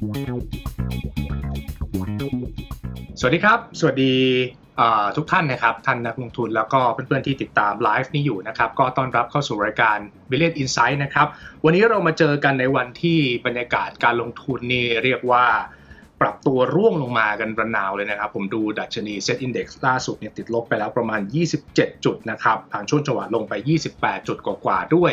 สวัสดีครับ สวัสดีทุกท่านนะครับ ท่านนักลงทุนแล้วก็เพื่อนๆที่ติดตามไลฟ์นี้อยู่นะครับ ก็ต้อนรับเข้าสู่รายการ b i l l i o n Insight นะครับ วันนี้เรามาเจอกันในวันที่บรรยากาศการลงทุนนี่เรียกว่าปรับตัวร่วงลงมากันระนาวเลยนะครับ ผมดูดัชนี Set Index ล่าสุดเนี่ยติดลบไปแล้วประมาณ 27 จุดนะครับผ่านช่วงจังหวะลงไป 28 จุดกว่าๆด้วย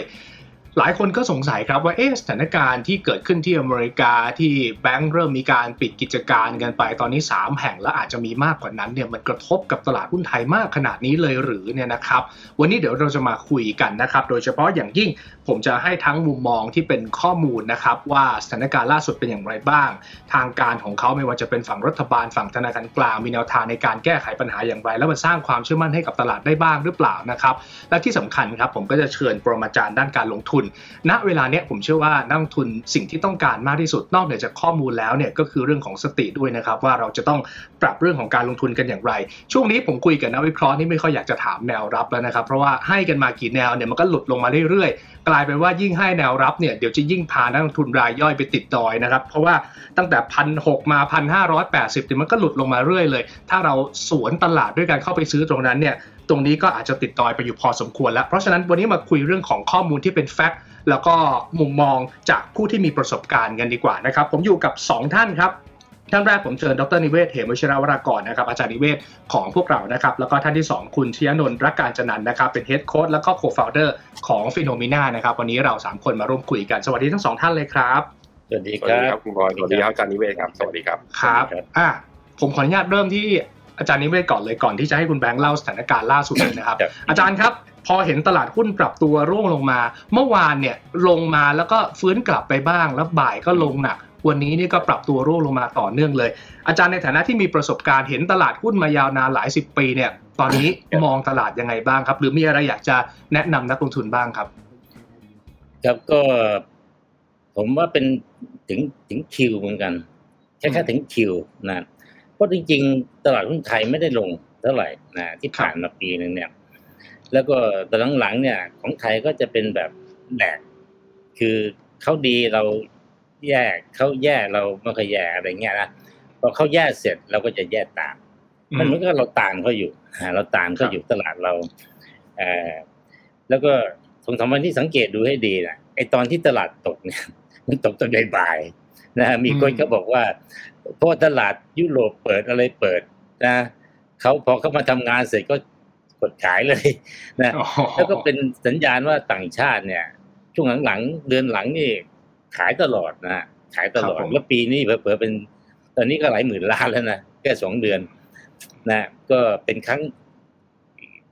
หลายคนก็สงสัยครับว่าเอ๊ะสถานการณ์ที่เกิดขึ้นที่อเมริกาที่แบงก์เริ่มมีการปิดกิจการกันไปตอนนี้ 3 แห่งและอาจจะมีมากกว่านั้นเนี่ยมันกระทบกับตลาดหุ้นไทยมากขนาดนี้เลยหรือเนี่ยนะครับ วันนี้เดี๋ยวเราจะมาคุยกันนะครับ โดยเฉพาะอย่างยิ่งผมจะให้ทั้งมุมมองที่เป็นข้อมูลนะครับว่าสถานการณ์ล่าสุดเป็นอย่างไรบ้าง ทางการของเขาไม่ว่าจะเป็นฝั่งรัฐบาลฝั่งธนาคารกลางมีแนวทางในการแก้ไขปัญหาอย่างไร แล้วมันสร้างความเชื่อมั่นให้กับตลาดได้บ้างหรือเปล่านะครับและที่สำคัญครับผมก็จะเชิญปรมาจารย์ด้านการลงทุนณเวลาเนี้ยผมเชื่อว่านักลงทุนสิ่งที่ต้องการมากที่สุดนอกเหนือจากข้อมูลแล้วเนี่ยก็คือเรื่องของสติด้วยนะครับว่าเราจะต้องปรับเรื่องของการลงทุนกันอย่างไร ช่วงนี้ผมคุยกับนักวิเคราะห์นี่ไม่ค่อยอยากจะถามแนวรับแล้วนะครับ เพราะว่าให้กันมากี่แนวเนี่ยมันก็หลุดลงมาเรื่อยๆ กลายเป็นว่ายิ่งให้แนวรับเนี่ยเดี๋ยวจะยิ่งพานักลงทุนรายย่อยไปติดดอยนะครับเพราะว่าตั้งแต่พันหมาพันห้าร้อยแปดสิบมันก็หลุดลงมาเรื่อยเลย ถ้าเราสวนตลาดด้วยการเข้าไปซื้อตรงนั้นเนี่ย ตรงนี้ก็อาจจะติดดอยไปอยู่พอสมควรแล้ว เพราะฉะนั้นวันนี้มาคุยเรื่องของข้อมูลที่เป็น fact แล้วก็มุมมองจากผู้ที่มีประสบการณ์กันดีกว่านะครับ ผมอยู่กับ 2 ท่านครับท่านแรกผมเชิญดร.นิเวศน์ เหมวชิรวรากรนะครับอาจารย์นิเวศน์ของพวกเรานะครับแล้วก็ท่านที่ 2 คุณชยนนท์รักกาญจนันท์นะครับเป็น head coach แล้วก็ co-founder ของ FINNOMENA นะครับวันนี้เรา 3 คนมาร่วมคุยกัน สวัสดีทั้งสองท่านเลยครับ สวัสดีครับคุณบอยสวัสดีครับอาจารย์นิเวศครับสวัสดีครับครับอะผมขออนุญาตเริ่มที่ อาจารย์นิเวศก่อนเลยก่อนที่จะให้คุณแบงค์เล่าสถานการณ์ล่าสุดเลยนะครับ อาจารย์ครับ พอเห็นตลาดหุ้นปรับตัวร่วงลงมา เมื่อวานเนี่ยลงมาแล้วก็ฟื้นกลับไปบ้างแล้วบ่ายก็ลงหนักวันนี้นี่ก็ปรับตัวร่วงลงมาต่อเนื่องเลย อาจารย์ในฐานะที่มีประสบการณ์เห็นตลาดหุ้นมายาวนานหลายสิบปีเนี่ยตอนนี้มองตลาดยังไงบ้างครับ หรือมีอะไรอยากจะแนะนำนักลงทุนบ้างครับ ครับก็ ผมว่าเป็นถึงถึงคิวเหมือนกันแค่แค่ถึงคิวนะ เพราะจริงๆ ตลาดหุ้นไทยไม่ได้ลงเท่าไหร่นะที่ผ่านมาปีนึงเนี่ย แล้วก็ตอนหลังๆเนี่ย ของไทยก็จะเป็นแบบแหลกคือเขาดีเราแย่เขาแย่เราไม่เคยแย่อะไรเงี้ยนะพอเขาแย่เสร็จเราก็จะแย่ตามมันเหมือนกับเราตามเขาอยู่เราตามเขาอยู่ตลาดเราเออแล้วก็สองสามวันที่สังเกตดูให้ดีนะไอตอนที่ตลาดตกเนี่ย มันตกตอนบ่ายๆนะมีคนก็บอกว่า เพราะตลาดยุโรปเปิดอะไรเปิดนะเขาพอเขามาทำงานเสร็จก็กดขายเลยนะแล้วก็เป็นสัญญาณว่าต่างชาติเนี่ย ช่วงหลังๆเดือนหลังนี่ขายตลอดนะขายตลอดแล้วปีนี้เผลอๆเป็น ตอนนี้ก็หลายหมื่นล้านแล้วนะแค่สองเดือน นะ ก็เป็นครั้ง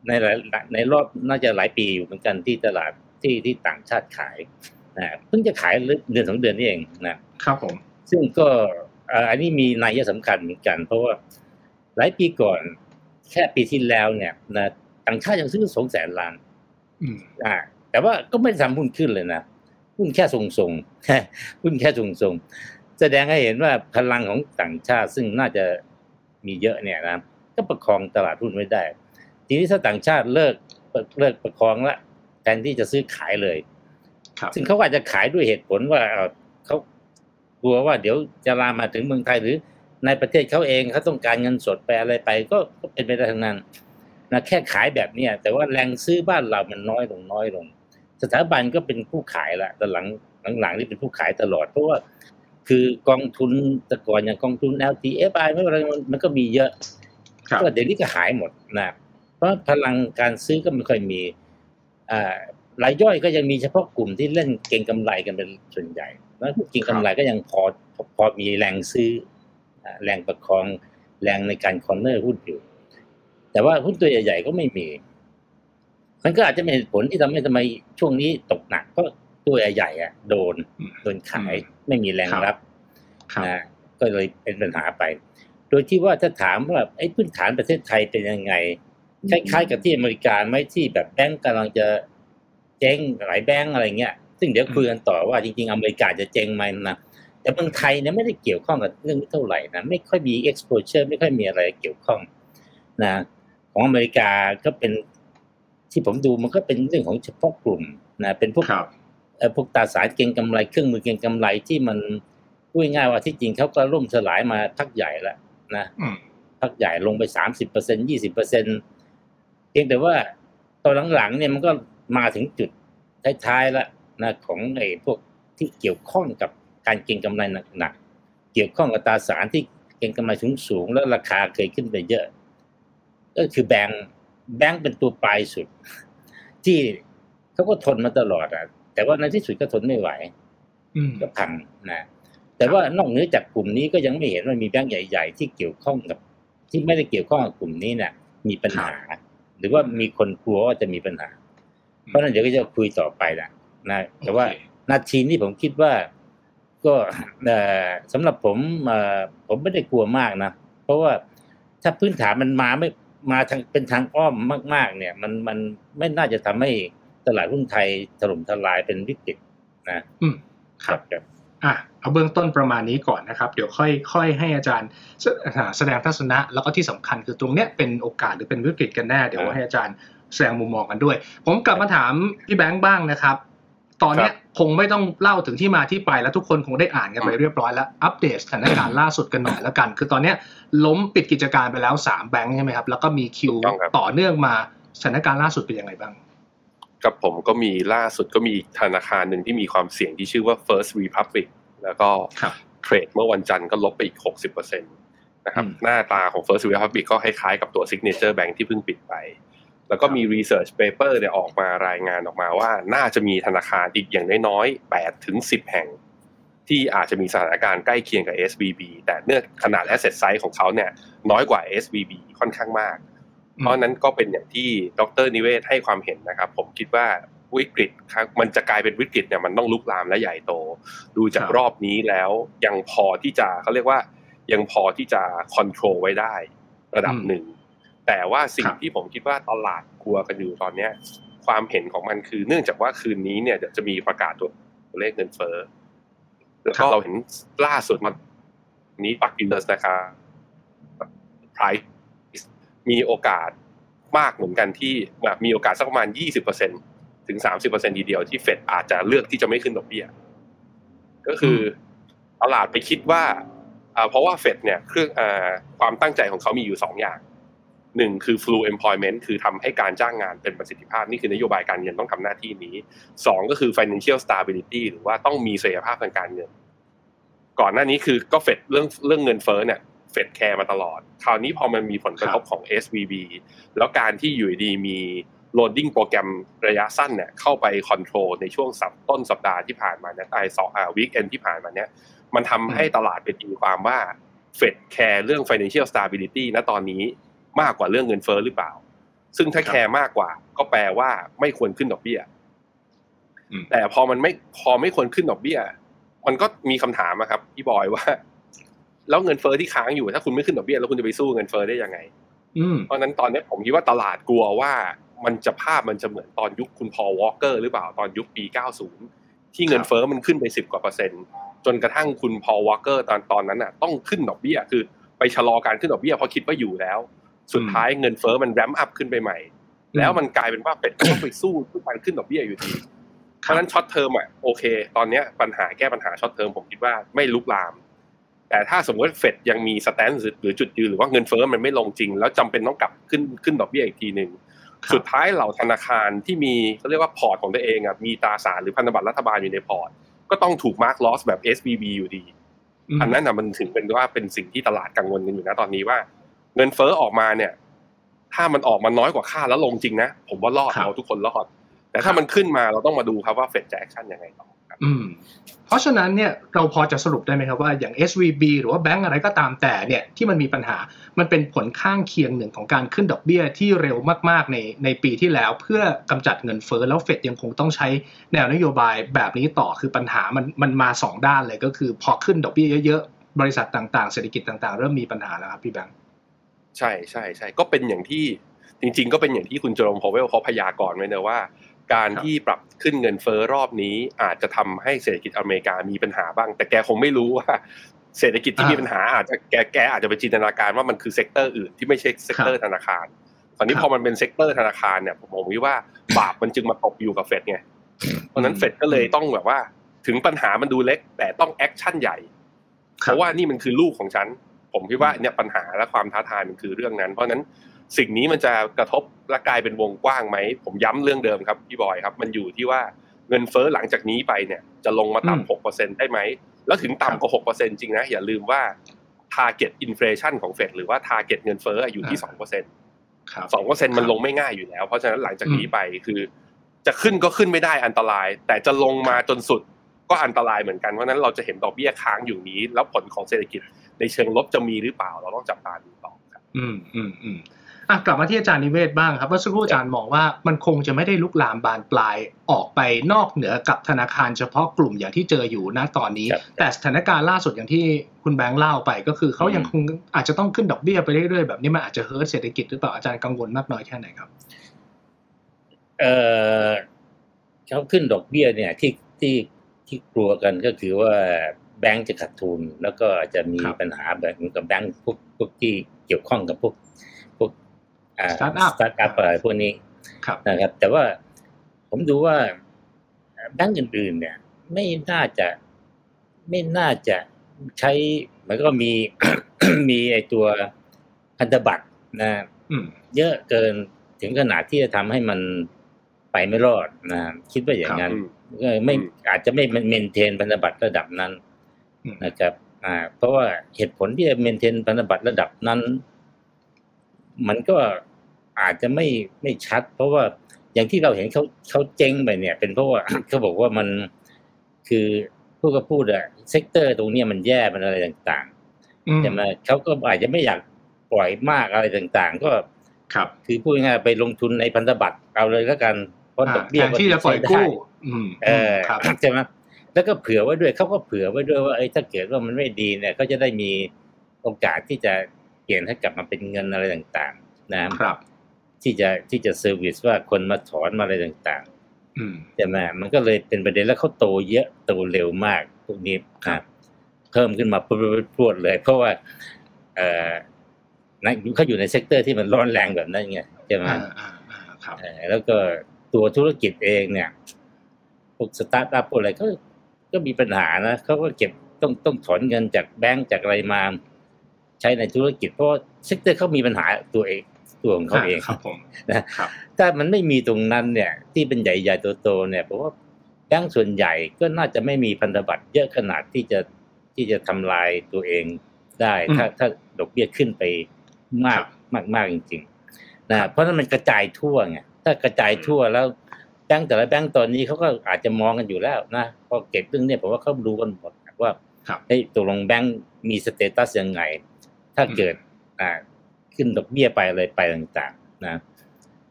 ในหลายในรอบน่าจะหลายปีอยู่เหมือนกันที่ตลาดที่ที่ต่างชาติขายนะเพิ่งจะขายเดือนสองเดือนนี่เองนะครับผมซึ่งก็ อันนี้มีนัยสำคัญเหมือนกัน เพราะว่าหลายปีก่อน แค่ปีที่แล้วเนี่ยนะต่างชาติยังซื้อสองแสนล้านอ่าแต่ว่าก็ไม่ทำหุ้นขึ้นเลยนะหุ้นแค่ทรงๆหุ้นแค่ทรงๆแสดงให้เห็นว่าพลังของต่างชาติซึ่งน่าจะมีเยอะเนี่ยนะก็ประคองตลาดหุ้นไว้ได้ ทีนี้ถ้าต่างชาติเลิกเลิกประคองละแทนที่จะซื้อขายเลยซึ่งเขาอาจจะขายด้วยเหตุผลว่าเขา กลัวว่าเดี๋ยวจะลามมาถึงเมืองไทยหรือในประเทศเขาเองเขาต้องการเงินสดไปอะไรไป ก็เป็นไปได้ทั้งนั้นนะแค่ขายแบบเนี้ยแต่ว่าแรงซื้อบ้านเรามันน้อยลงน้อยลง สถาบันก็เป็นผู้ขายละแต่หลังหลังๆนี่เป็นผู้ขายตลอดเพราะว่าคือกองทุนแต่ก่อนอย่างกองทุน LTFI ไม่อะไรมันก็มีเยอะก็เดี๋ยวนี้ก็หายหมดนะเพราะพลังการซื้อก็ไม่ค่อยมีอ่า รายย่อยก็ยังมีเฉพาะกลุ่มที่เล่นเก่งกำไรกันเป็นส่วนใหญ่แล้วเก่งกำไรก็ยังพอพอมีแรงซื้อแรงประคองแรงในการคอนเนอร์หุ้นอยู่ แต่ว่าหุ้นตัวใหญ่ ๆ ก็ไม่มี มันก็อาจจะเป็นผลที่ทำให้ทำไมช่วงนี้ตกหนักเพราะตัวใหญ่ๆอะ โดนโดนขายไม่มีแรงรับนะก็เลยเป็นปัญหาไป โดยที่ว่าถ้าถามว่าไอ้พื้นฐานประเทศไทยเป็นยังไงคล้ายๆกับที่อเมริกาไหมที่แบบแบงก์กำลังจะ เจ๊งหลายแบงก์อะไรเงี้ยซึ่งเดี๋ยวคุยกันต่อว่าจริงๆอเมริกาจะเจ๊งไหมนะแต่เมืองไทยเนี่ยไม่ได้เกี่ยวข้องกับเรื่องนี้เท่าไหร่นะไม่ค่อยมี exposure ไม่ค่อยมีอะไรเกี่ยวข้องนะของอเมริกาก็เป็นที่ผมดูมันก็เป็นเรื่องของเฉพาะกลุ่มนะเป็นพวกเอ่อพวกตราสารเก็งกำไรเครื่องมือเก็งกำไรที่มันพูดง่ายๆว่าที่จริงเขาก็ล่มสลายมาพักใหญ่แล้วนะอืมพักใหญ่ลงไปสามสิบเปอร์เซ็นยี่สิบเปอร์เซ็นเพียงแต่ว่าตอนหลังๆเนี่ยมันก็ มาถึงจุดท้ายๆแล้วนะของไอ้พวกที่เกี่ยวข้องกับการเก็งกำไรหนักๆเกี่ยวข้องกับตราสารที่เก็งกำไรสูงๆแล้วราคาเคยขึ้นไปเยอะ ก็คือแบงก์แบงก์เป็นตัวปลายสุด ที่เขาก็ทนมาตลอดอะ แต่ว่าในที่สุดก็ทนไม่ไหวอืมก็พังนะแต่ว่านอกเหนือจากกลุ่มนี้ก็ยังไม่เห็นว่ามีแบงก์ใหญ่ ๆ ที่เกี่ยวข้องกับ ที่ไม่ได้เกี่ยวข้องกับกลุ่มนี้เนี่ยมีปัญหา หรือว่ามีคนกลัวว่าจะมีปัญหา เพราะฉะนั้นเดี๋ยวก็จะคุยต่อไปนะนะแต่ว่าโอเคนาทีนี้ผมคิดว่า ก็เอ่อสำหรับผมเอ่อผมไม่ได้กลัวมากนะเพราะว่าถ้าพื้นฐานมันมาไม่มาทางเป็นทางอ้อมมาก ๆ เนี่ย มันมันไม่น่าจะทำให้ตลาดหุ้นไทยถล่มทลายเป็นวิกฤตนะอืมครับครับอะเอาเบื้องต้นประมาณนี้ก่อนนะครับ เดี๋ยวค่อยค่อยให้อาจารย์แสอ่าแสดงทัศนะ แล้วก็ที่สำคัญคือตรงเนี้ยเป็นโอกาสหรือเป็นวิกฤตกันแน่ เดี๋ยวอ่าให้อาจารย์ แสดงมุมมองกันด้วย ผมกลับมาถามพี่แบงค์บ้างนะครับ ตอนเนี้ยคงไม่ต้องเล่าถึงที่มาที่ไปแล้วทุกคนคงได้อ่านกันไปเรียบร้อยแล้ว อัปเดตสถานการณ์ล่าสุดกันหน่อยแล้วกัน คือตอนเนี้ยล้มปิดกิจการไปแล้วสามแบงค์ใช่ไหมครับแล้วก็มีคิวถูกต้องครับต่อเนื่องมาสถานการณ์ล่าสุดเป็นยังไงบ้างกับผมก็มีล่าสุดก็มีอีกธนาคารหนึ่งที่มีความเสี่ยงที่ชื่อว่า First Republic แล้วก็ครับเทรดเมื่อวันจันทร์ก็ลบไปอีก 60%นะครับอืมหน้าตาของ First Republic ก็คล้ายๆกับตัว Signature Bank ที่เพิ่งปิดไป แล้วก็มี research paper เนี่ยออกมารายงานออกมาว่า น่าจะมีธนาคารอีกอย่างน้อยๆ8ถึง10 แห่ง ที่อาจจะมีสถานการณ์ใกล้เคียงกับ SVB แต่เนื่องขนาด asset size ของเขาเนี่ยน้อยกว่า SVB ค่อนข้างมาก เพราะฉะนั้นก็เป็นอย่างที่ดรนิเวศให้ความเห็นนะครับ ผมคิดว่าวิกฤตครับมันจะกลายเป็นวิกฤตเนี่ยมันต้องลุกลามและใหญ่โต ดูจากครับรอบนี้แล้วยังพอที่จะเขาเรียกว่ายังพอที่จะคอนโทรลไว้ได้ ระดับหนึ่ง แต่ว่าสิ่งครับที่ผมคิดว่าตลาดกลัวกันอยู่ตอนเนี้ย ความเห็นของมันคือ เนื่องจากว่าคืนนี้เนี่ยเดี๋ยวจะมีประกาศตัวเลขเงินเฟ้อแล้วก็เราเห็นล่าสุดมันนี้ปักอินเดอร์นะครับ price มีโอกาสมากเหมือนกันที่แบบมีโอกาสสักประมาณ 20%ถึง 30%ทีเดียวที่เฟดอาจจะเลือกที่จะไม่ขึ้นดอกเบี้ย ก็คือตลาดไปคิดว่าอ่าเพราะว่าเฟดเนี่ยเครื่องอ่าความตั้งใจของเขามีอยู่สองอย่าง หนึ่งคือ flu employment คือทำให้การจ้างงานเป็นประสิทธิภาพ นี่คือนโยบายการเงินต้องทำหน้าที่นี้สองก็คือ financial stability หรือว่าต้องมีเสถียรภาพทางการเงิน ก่อนหน้านี้คือก็เฟดเรื่องเรื่องเงินเฟ้อเนี่ยเฟดแคร์มาตลอด คราวนี้พอมันมีผลกระทบของ SVB แล้วการที่อยู่ดีมี loading โปรแกรมระยะสั้นเนี่ยเข้าไป control ในช่วงสัปต้นสัปดาห์ที่ผ่านมาเนี่ยไอ้สองอ่า weekend ที่ผ่านมาเนี่ยมันทำให้ตลาดไปตีความว่าเฟดแคร์เรื่อง financial stability ณตอนนี้ มากกว่าเรื่องเงินเฟ้อหรือเปล่า ซึ่งถ้าครับแคร์มากกว่า ก็แปลว่าไม่ควรขึ้นดอกเบี้ยอืมแต่พอมันไม่พอไม่ควรขึ้นดอกเบี้ย มันก็มีคำถามอะครับพี่บอยว่า แล้วเงินเฟ้อที่ค้างอยู่ถ้าคุณไม่ขึ้นดอกเบี้ยแล้วคุณจะไปสู้เงินเฟ้อได้ยังไงอืมเพราะฉะนั้นตอนนี้ผมคิดว่าตลาดกลัวว่า มันจะภาพมันจะเหมือนตอนยุคคุณพอล โวลเกอร์หรือเปล่าตอนยุคปี 90 ที่เงินเฟ้อมันขึ้นไป10กว่าเปอร์เซ็นต์จนกระทั่งคุณพอล โวลเกอร์ตอนตอนนั้นน่ะ ต้องขึ้นดอกเบี้ยคือ ไปชะลอการขึ้นดอกเบี้ยเพราะคิดว่าอยู่แล้ว สุดท้ายเงินเฟ้อมัน ramp up ขึ้นไปใหม่ แล้วมันกลายเป็นว่าเฟดก็ต้องไปสู้ทุกการขึ้นดอกเบี้ยอยู่ดีเพราะฉะนั้น short term อะโอเค ตอนเนี้ยปัญหาแก้ปัญหา short term ผมคิดว่าไม่ลุกลาม แต่ถ้าสมมติเฟดยังมี stance หรือจุดยืนหรือว่าเงินเฟ้อมันไม่ลงจริง แล้วจำเป็นต้องกลับขึ้นขึ้นดอกเบี้ยอีกทีหนึ่งครับสุดท้ายเหล่าธนาคารที่มีเขาเรียกว่าพอร์ตของตัวเองอะมีตราสารหรือพันธบัตรรัฐบาลอยู่ในพอร์ต ก็ต้องถูก mark loss แบบ SVB อยู่ดีมอันนั้นน่ะมันถึงเป็นว่าเป็นสิ่งที่ตลาดกังวลกันอยู่นะตอนนี้ว่า เงินเฟ้อออกมาเนี่ย ถ้ามันออกมาน้อยกว่าคาดแล้วลงจริงนะผมว่ารอดครับเราทุกคนรอด แต่ถ้ามันขึ้นมาเราต้องมาดูครับว่าเฟดจะ action ยังไงต่อครับอืมเพราะฉะนั้นเนี่ยเราพอจะสรุปได้ไหมครับว่าอย่าง SVB หรือว่าแบงก์อะไรก็ตามแต่เนี่ยที่มันมีปัญหา มันเป็นผลข้างเคียงหนึ่งของการขึ้นดอกเบี้ยที่เร็วมากๆในในปีที่แล้ว เพื่อกำจัดเงินเฟ้อแล้วเฟดยังคงต้องใช้แนวนโยบายแบบนี้ต่อคือปัญหามันมันมาสองด้านเลยก็คือพอขึ้นดอกเบี้ยเยอะๆ บริษัทต่างๆ เศรษฐกิจต่างๆ เริ่มมีปัญหาแล้วครับพี่แบงค์ ใช่ใช่ใช่ก็เป็นอย่างที่จริง ๆ ก็เป็นอย่างที่คุณเจอโรมพาวเวลเขาพยากรณ์ไว้นะว่า การที่ปรับขึ้นเงินเฟ้อรอบนี้อาจจะทำให้เศรษฐกิจอเมริกามีปัญหาบ้าง แต่แกคงไม่รู้ว่าเศรษฐกิจที่มีปัญหาอาจจะแกแกอาจจะไปจินตนาการว่ามันคือ sector อื่นที่ไม่ใช่ sector ธนาคารตอนนี้พอมันเป็น sector ธนาคารเนี่ยผมคิดว่าบาปมันจึงมาตกอยู่กับเฟดไงเพราะนั้นเฟดก็เลยต้องแบบว่า ถึงปัญหามันดูเล็ก แต่ต้อง action ใหญ่เพราะว่านี่มันคือลูกของฉัน ผมคิดว่าเนี่ยปัญหาและความท้าทายมันคือเรื่องนั้น เพราะฉะนั้นสิ่งนี้มันจะกระทบและกลายเป็นวงกว้างไหม ผมย้ำเรื่องเดิมครับพี่บอยครับ มันอยู่ที่ว่าเงินเฟ้อหลังจากนี้ไปเนี่ย จะลงมาอืมต่ำหกเปอร์เซ็นได้ไหม แล้วถึงครับต่ำกว่าหกเปอร์เซ็นจริงนะ อย่าลืมว่า target inflation ของเฟดหรือว่า target เงินเฟ้ออยู่ที่สองเปอร์เซ็นครับสองเปอร์เซ็นมันลงไม่ง่ายอยู่แล้ว เพราะฉะนั้นหลังจากนี้ไปคือ จะขึ้นก็ขึ้นไม่ได้อันตราย แต่จะลงมาจนสุดก็อันตรายเหมือนกันเพราะฉะนั้นเราจะเห็นดอกเบี้ยค้างอยู่นี้ แล้วผลของเศรษฐกิจ ในเชิงลบจะมีหรือเปล่า เราต้องจับตาดูต่อครับ อืมอืมอืมอะกลับมาที่อาจารย์นิเวศบ้างครับว่าสักครู่อาจารย์มองว่ามันคงจะไม่ได้ลุกลามบานปลายออกไปนอกเหนือกับธนาคารเฉพาะกลุ่มอย่างที่เจออยู่ณตอนนี้ครับแต่สถานการณ์ล่าสุดอย่างที่คุณแบงค์เล่าไป ก็คือเขายังคงอาจจะต้องขึ้นดอกเบี้ยไปเรื่อยๆแบบนี้มันอาจจะเฮิร์ตเศรษฐกิจหรือเปล่าอาจารย์กังวลมากน้อยแค่ไหนครับเออเขาขึ้นดอกเบี้ยเนี่ยที่ที่ที่กลัวกันก็คือว่า แบงก์จะขาดทุน แล้วก็อาจจะมีครับปัญหาแบบกับแบงก์พวกพวกที่เกี่ยวข้องกับพวกพวกอ่า Startup สตาร์ทอัพอะไรพวกนี้ครับนะครับ แต่ว่าผมดูว่าแบงก์อื่นๆ เนี่ย ไม่น่าจะไม่น่าจะใช้มันก็มีมีไอตัวพันธบัตรนะอืมเยอะเกินถึงขนาดที่จะทำให้มันไปไม่รอดนะคิดว่าอย่างนั้นอืมก็ไม่อืมอาจจะไม่ maintain พันธบัตรระดับนั้นอืม นะครับอ่าเพราะว่าเหตุผลที่จะ maintain พันธบัตรระดับนั้น มันก็อาจจะไม่ไม่ชัด เพราะว่าอย่างที่เราเห็นเขาเขาเจ๊งไปเนี่ย เป็นเพราะว่าเขาบอกว่ามันคือผู้ก็พูดอะ sector ตรงเนี้ยมันแย่มันอะไรต่างอืมๆใช่ไหมเขาก็อาจจะไม่อยากปล่อยมากอะไรต่างๆ ก็ครับคือพูดง่ายๆไปลงทุนในพันธบัตรเอาเลยแล้วกันเพราะดอ่าอกเบี้แทยนที่จะปล่อยกู้อืมเออครับใช่ไหม แล้วก็เผื่อไว้ด้วยเขาก็เผื่อไว้ด้วยว่าเอ้ยถ้าเกิดว่ามันไม่ดีเนี่ยก็จะได้มีโอกาสที่จะเปลี่ยนให้กลับมาเป็นเงินอะไรต่างๆ นะครับ ที่จะที่จะเซอร์วิสว่าคนมาถอนมาอะไรต่างอืมๆใช่ไหมมันก็เลยเป็นประเด็นแล้วเขาโตเยอะโตเร็วมากพวกนี้ครับนะเพิ่มขึ้นมาพรวดๆเลย เพราะว่า เออนะเขาอยู่ใน sector ที่มันร้อนแรงแบบนั้นไงใช่ไหมอ่าอ่าอ่าครับเอ่อแล้วก็ตัวธุรกิจเองเนี่ยพวกสตาร์ทอัพพวกอะไรก็ ก็มีปัญหานะเขาก็เก็บต้องต้องถอนเงินจากแบงก์จากอะไรมา ใช้ในธุรกิจเพราะ sector เขามีปัญหาตัวเองตัวของเขาเองครับผมนะครับถ้ามันไม่มีตรงนั้นเนี่ย ที่เป็นใหญ่ๆโตๆเนี่ยเพราะว่าแบงก์ส่วนใหญ่ก็น่าจะไม่มีพันธบัตรเยอะขนาดที่จะที่จะทำลายตัวเองได้ ถ้าถ้าดอกเบี้ยขึ้นไปมากมากมากจริงๆนะเพราะฉะนั้นมันกระจายทั่วไงถ้ากระจายทั่วแล้ว แบงก์แต่ละแบงก์ตอนนี้เขาก็อาจจะมองกันอยู่แล้วนะพอเก็บเรื่องเนี้ยผมว่าเขารู้กันหมดว่าครับเฮ้ยตกลงแบงก์มีสเตตัสยังไง ถ้าเกิดอ่าขึ้นดอกเบี้ยไปอะไรไปต่างๆ นะ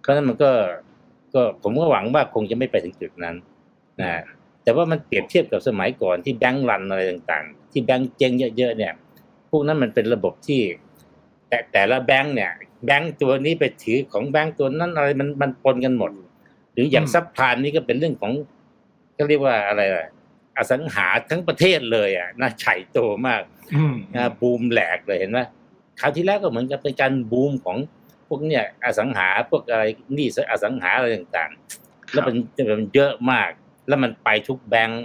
เพราะฉะนั้นมันก็ก็ผมก็หวังว่าคงจะไม่ไปถึงจุดนั้นนะแต่ว่ามันเปรียบเทียบกับสมัยก่อนที่แบงก์รันอะไรต่างๆ ที่แบงก์เจ๊งเยอะๆเนี่ย พวกนั้นมันเป็นระบบที่ แต่แต่ละแบงก์เนี่ย แบงก์ตัวนี้ไปถือของแบงก์ตัวนั้นอะไรมันมันปนกันหมด หรืออย่างอืมซับพลานนี่ก็เป็นเรื่องของก็เรียกว่าอะไรล่ะอสังหาทั้งประเทศเลยอะน่าใหญ่โตมากอืมนะบูมแหลกเลยเห็นไหมคราวที่แล้วก็เหมือนกับเป็นการบูมของพวกเนี่ยอสังหาพวกอะไรหนี่อสังหาอะไรต่างๆ แล้วมันมันเยอะมาก แล้วมันไปทุกแบงค์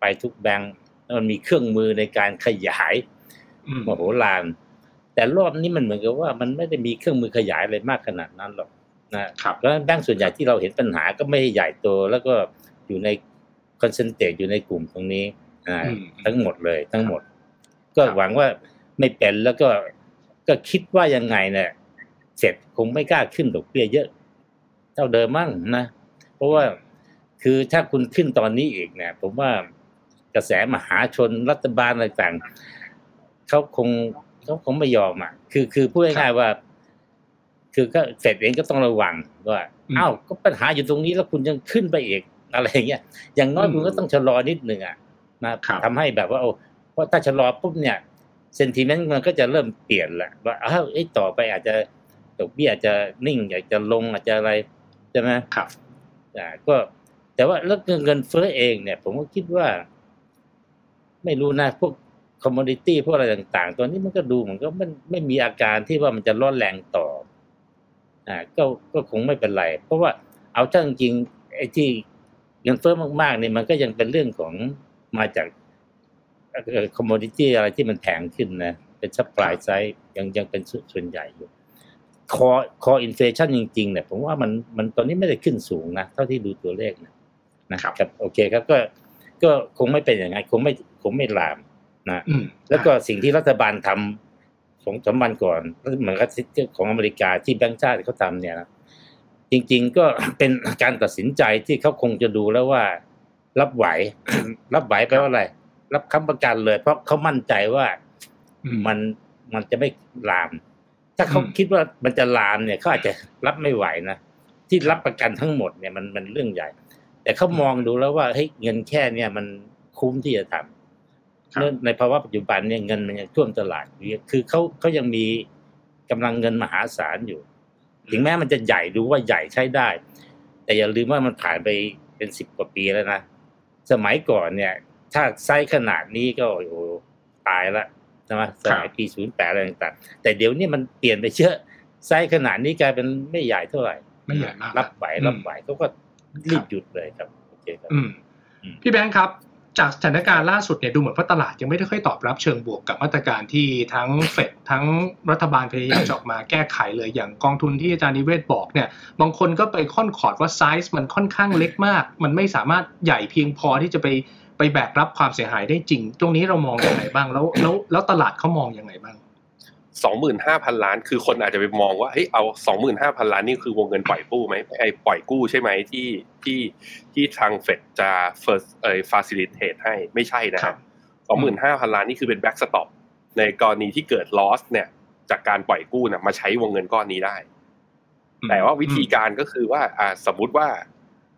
ไปทุกแบงค์แล้วมันมีเครื่องมือในการขยายอืมมโหฬารแต่รอบนี้มันเหมือนกับว่ามันไม่ได้มีเครื่องมือขยายอะไรมากขนาดนั้นหรอก นะครับแล้วแบงค์ส่วนใหญ่ที่เราเห็นปัญหาก็ไม่ได้ใหญ่โตแล้วก็อยู่ในคอนเซนเทรตอยู่ในกลุ่มตรงนี้อ่าอืมทั้งหมดเลยทั้งหมด ก็ครับหวังว่าไม่เป็นแล้วก็ก็คิดว่ายังไงเนี่ยเสร็จคงไม่กล้าขึ้นดอกเบี้ยเยอะ เท่าเดิมมั่งนะเพราะว่าคือถ้าคุณขึ้นตอนนี้อีกเนี่ยผมว่ากระแสมหาชนรัฐบาลอะไรต่างเขาคงเขาคงไม่ยอมอะคือคือพูดง่ายๆว่า คือก็เสร็จเองก็ต้องระวังว่าอืมอ้าวก็ปัญหาอยู่ตรงนี้แล้วคุณยังขึ้นไปอีกอะไรอย่างเงี้ยอย่างน้อยอืมคุณก็ต้องชะลอนิดหนึ่งอะนะครับทำให้แบบว่าโอ้เพราะถ้าชะลอปุ๊บเนี่ยเซนติเมนต์มันก็จะเริ่มเปลี่ยนแหละว่าอ้าวเอ้ยต่อไปอาจจะดอกเบี้ยอาจจะนิ่งอาจจะลงอาจจะอะไรใช่ไหมครับอ่าก็แต่ว่าแล้วเงินเฟ้อเองเนี่ย ผมก็คิดว่า ไม่รู้นะพวกคอมม o ดิตี้พวกอะไรต่าง ๆตัวนี้มันก็ดูเหมือนก็มันไม่มีอาการที่ว่ามันจะร้อนแรงต่อ อ่าก็ก็คงไม่เป็นไร เพราะว่าเอาถ้าจริงๆไอ้ที่เงินเฟ้อมากๆเนี่ยมันก็ยังเป็นเรื่องของมาจากคอมม o ดิตี้อะไรที่มันแพงขึ้นนะ เป็น supply side ยังยังเป็นส่วนใหญ่อยู่คอ core inflation จริงๆเนี่ยผมว่ามันมันตอนนี้ไม่ได้ขึ้นสูงนะ เท่าที่ดูตัวเลขนะนะครับโอเคครับก็ก็คงไม่เป็นอย่างไงคงไม่คงไม่ลามนะอืมแล้วก็สิ่งที่รัฐบาลทำส องสามวันก่อนเหมือนกับของอเมริกาที่แบงก์ชาติเขาทำเนี่ยนะจริง ๆ ก็เป็นการตัดสินใจที่เขาคงจะดูแล้วว่า รับไหว รับไหวแปลว่าอะไร รับค้ำประกันเลย เพราะเขามั่นใจว่าอืมมันมันจะไม่ลาม ถ้าเขาอืมคิดว่ามันจะลามเนี่ยเขาอาจจะรับไม่ไหวนะที่รับประกันทั้งหมดเนี่ยมันมันเรื่องใหญ่ แต่เขามองดูแล้วว่าเฮ้ยเงินแค่เนี่ยมันคุ้มที่จะทำครับเนื่อง ในภาวะปัจจุบันเนี่ยเงินมันยังท่วมตลาดอยู่คือเขาเขายังมีกำลังเงินมหาศาลอยู่ ถึงแม้มันจะใหญ่ดูว่าใหญ่ใช้ได้ แต่อย่าลืมว่ามันผ่านไปเป็นสิบกว่าปีแล้วนะสมัยก่อนเนี่ย ถ้าไซส์ขนาดนี้ก็โอ้โหตายละใช่ไหมสมัยปีศูนย์แปดอะไรต่างๆแต่เดี๋ยวนี้มันเปลี่ยนไปเยอะไซส์ขนาดนี้กลายเป็นไม่ใหญ่เท่าไหร่ไม่ใหญ่มากรับไหวอืมรับไหวเขาก็รีบหยุดเลยครับโอเคครับอืมอืมพี่แบงค์ครับ จากสถานการณ์ล่าสุดเนี่ยดูเหมือนว่าตลาดยังไม่ได้ค่อยตอบรับเชิงบวกกับมาตรการที่ทั้งเฟดทั้งรัฐบาลพยายามจะออกมาแก้ไขเลยอย่างกองทุนที่อาจารย์นิเวศบอกเนี่ยบางคนก็ไปค่อนขอดว่าไซส์มันค่อนข้างเล็กมาก มันไม่สามารถใหญ่เพียงพอที่จะไปไปแบกรับความเสียหายได้จริง ตรงนี้เรามองอย่างไรบ้างแล้วแล้วแล้วตลาดเขามองอย่างไรบ้าง สองหมื่นห้าพันล้าน คือคนอาจจะไปมองว่าเฮ้ยเอาสองหมื่นห้าพันล้านนี่คือวงเงินปล่อยกู้ไหมไอ้ปล่อยกู้ใช่ไหมที่ที่ที่ทางเฟดจะ first เอ่อ facilitate ให้ไม่ใช่นะคครัรับบสองหมื่นห้าพันล้านนี่คือเป็น backstop ในกรณีที่เกิด loss เนี่ย จากการปล่อยกู้เนี่ยมาใช้วงเงินก้อนนี้ได้ แต่ว่าวิธีการก็คือว่าอ่าสมมุติว่า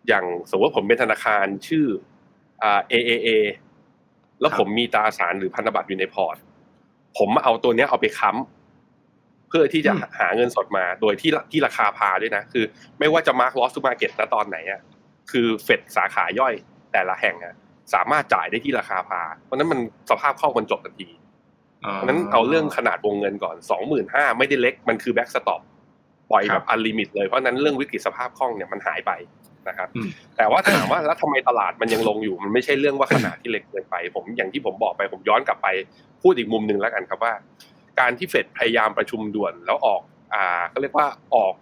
อย่างสมมติว่าผมเป็นธนาคารชื่ออ่า AAA แล้วครับผมมีตราสารหรือพันธบัตรอยู่ในพอร์ต ผมมาเอาตัวเนี้ยเอาไปค้ำเพื่อที่จะอืมหาเงินสดมาโดยที่ที่ราคา par ด้วยนะ คือ ไม่ว่าจะ mark loss to market ณตอนไหนอะคือเฟดสาขาย่อยแต่ละแห่งอะสามารถจ่ายได้ที่ราคา par เพราะฉะนั้นมันสภาพคล่องมันจบทันทีเพราะฉะนั้นเอาเรื่องขนาดวงเงินก่อนสองหมื่นห้าไม่ได้เล็กมันคือ backstop ปล่อยแบบ unlimit เลยเพราะฉะนั้นเรื่องวิกฤตสภาพคล่องเนี่ยมันหายไป นะครับอืมแต่ว่าถ้าถามว่าแล้วทำไมตลาดมันยังลงอยู่ มันไม่ใช่เรื่องว่าขนาดที่เล็กเกินไป ผมอย่างที่ผมบอกไปผมย้อนกลับไปพูดอีกมุมหนึ่งแล้วกันครับว่า การที่เฟดพยายามประชุมด่วนแล้วออกอ่าเขาเรียกว่าออก